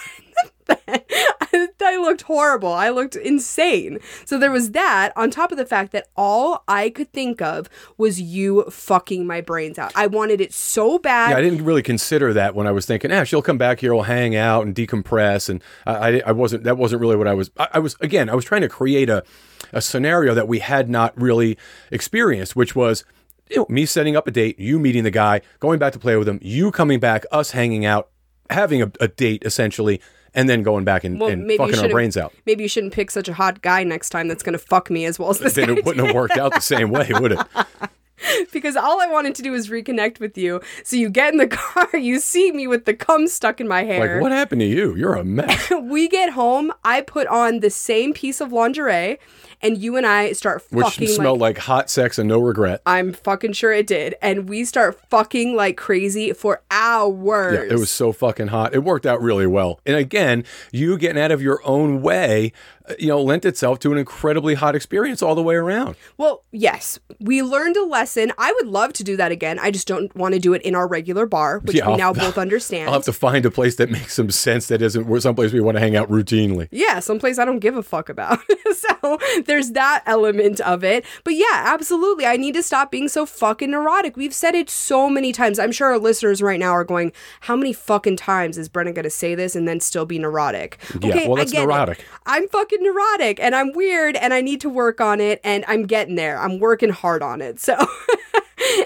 Looked horrible. I looked insane. So there was that, on top of the fact that all I could think of was you fucking my brains out. I wanted it so bad.
Yeah, I didn't really consider that when I was thinking, ah, she'll come back here, we'll hang out and decompress, and I, I, I wasn't. That wasn't really what I was. I, I was again. I was trying to create a a scenario that we had not really experienced, which was. You know, me setting up a date, you meeting the guy, going back to play with him, you coming back, us hanging out, having a, a date essentially, and then going back and,
well,
and fucking our brains out.
Maybe you shouldn't pick such a hot guy next time that's going to fuck me as well as this
Then it wouldn't have worked out the same way, would it?
because all I wanted to do was reconnect with you. So you get in the car, you see me with the cum stuck in my hair.
Like, what happened to you? You're a mess.
we get home, I put on the same piece of lingerie, and you and I start
Which
fucking
smelled
like,
like hot sex and no regret.
I'm fucking sure it did. And we start fucking like crazy for hours.
Yeah, it was so fucking hot. It worked out really well. And again, you getting out of your own way, Uh, you know, lent itself to an incredibly hot experience all the way around.
Well, yes, we learned a lesson. I would love to do that again. I just don't want to do it in our regular bar, which
Yeah,
we
I'll-
now both understand.
I'll have to find a place that makes some sense that isn't someplace we want to hang out routinely.
yeah, someplace I don't give a fuck about. so there's that element of it. But yeah, absolutely. I need to stop being so fucking neurotic. We've said it so many times. I'm sure our listeners right now are going, how many fucking times is Brenna going to say this and then still be neurotic?
Yeah, well, that's
get it.
neurotic.
I'm fucking neurotic and I'm weird and I need to work on it and I'm getting there. I'm working hard on it. So.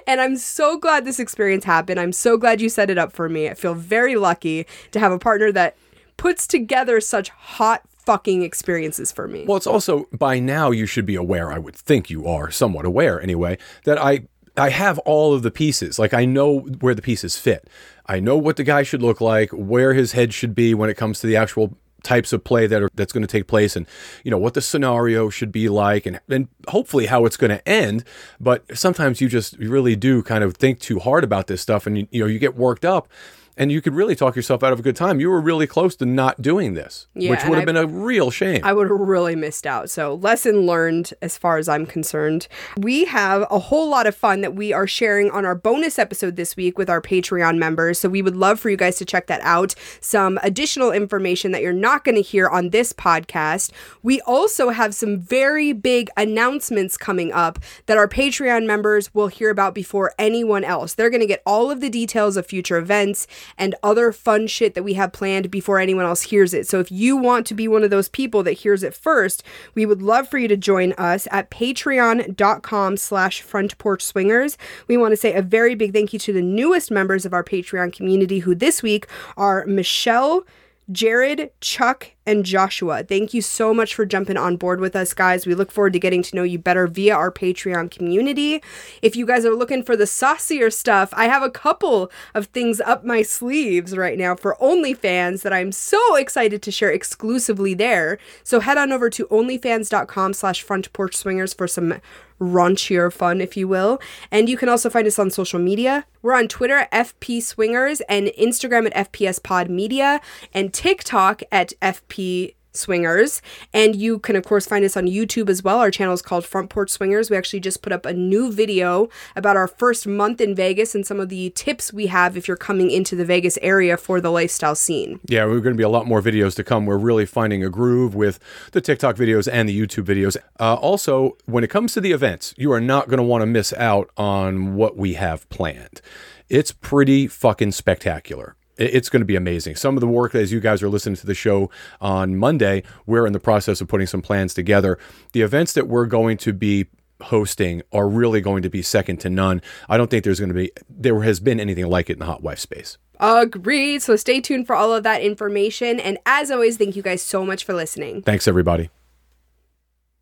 And I'm so glad this experience happened. I'm so glad you set it up for me. I feel very lucky to have a partner that puts together such hot fucking experiences for me.
Well, it's also by now you should be aware, I would think you are somewhat aware anyway, that I I have all of the pieces. Like I know where the pieces fit. I know what the guy should look like, where his head should be when it comes to the actual types of play that are that's going to take place and you know what the scenario should be like and and hopefully how it's going to end. But sometimes you just you really do kind of think too hard about this stuff and you, you know you get worked up and you could really talk yourself out of a good time. You were really close to not doing this,
Yeah,
which would have been a real shame.
I would have really missed out. So, lesson learned as far as I'm concerned. We have a whole lot of fun that we are sharing on our bonus episode this week with our Patreon members. So, we would love for you guys to check that out. Some additional information that you're not going to hear on this podcast. We also have some very big announcements coming up that our Patreon members will hear about before anyone else. They're going to get all of the details of future events and other fun shit that we have planned before anyone else hears it. So if you want to be one of those people that hears it first, we would love for you to join us at patreon.com slash front porch swingers. We want to say a very big thank you to the newest members of our Patreon community who this week are Michelle, Jared, Chuck, and Joshua. Thank you so much for jumping on board with us, guys. We look forward to getting to know you better via our Patreon community. If you guys are looking for the saucier stuff, I have a couple of things up my sleeves right now for OnlyFans that I'm so excited to share exclusively there. So head on over to onlyfans.com slash front porch swingers for some raunchier fun, if you will. And you can also find us on social media. We're on Twitter at FP Swingers and Instagram at FPS Pod Media and TikTok at FP Swingers. And you can, of course, find us on YouTube as well. Our channel is called Front Porch Swingers. We actually just put up a new video about our first month in Vegas and some of the tips we have if you're coming into the Vegas area for the lifestyle scene.
Yeah, we're going to be a lot more videos to come. We're really finding a groove with the TikTok videos and the YouTube videos. Uh, also, when it comes to the events, you are not going to want to miss out on what we have planned. It's pretty fucking spectacular. It- It's going to be amazing. Some of the work as you guys are listening to the show on Monday, we're in the process of putting some plans together. The events that we're going to be hosting are really going to be second to none. I don't think there's going to be there has been anything like it in the hot wife space.
Agreed. So stay tuned for all of that information. And as always, thank you guys so much for listening.
Thanks everybody.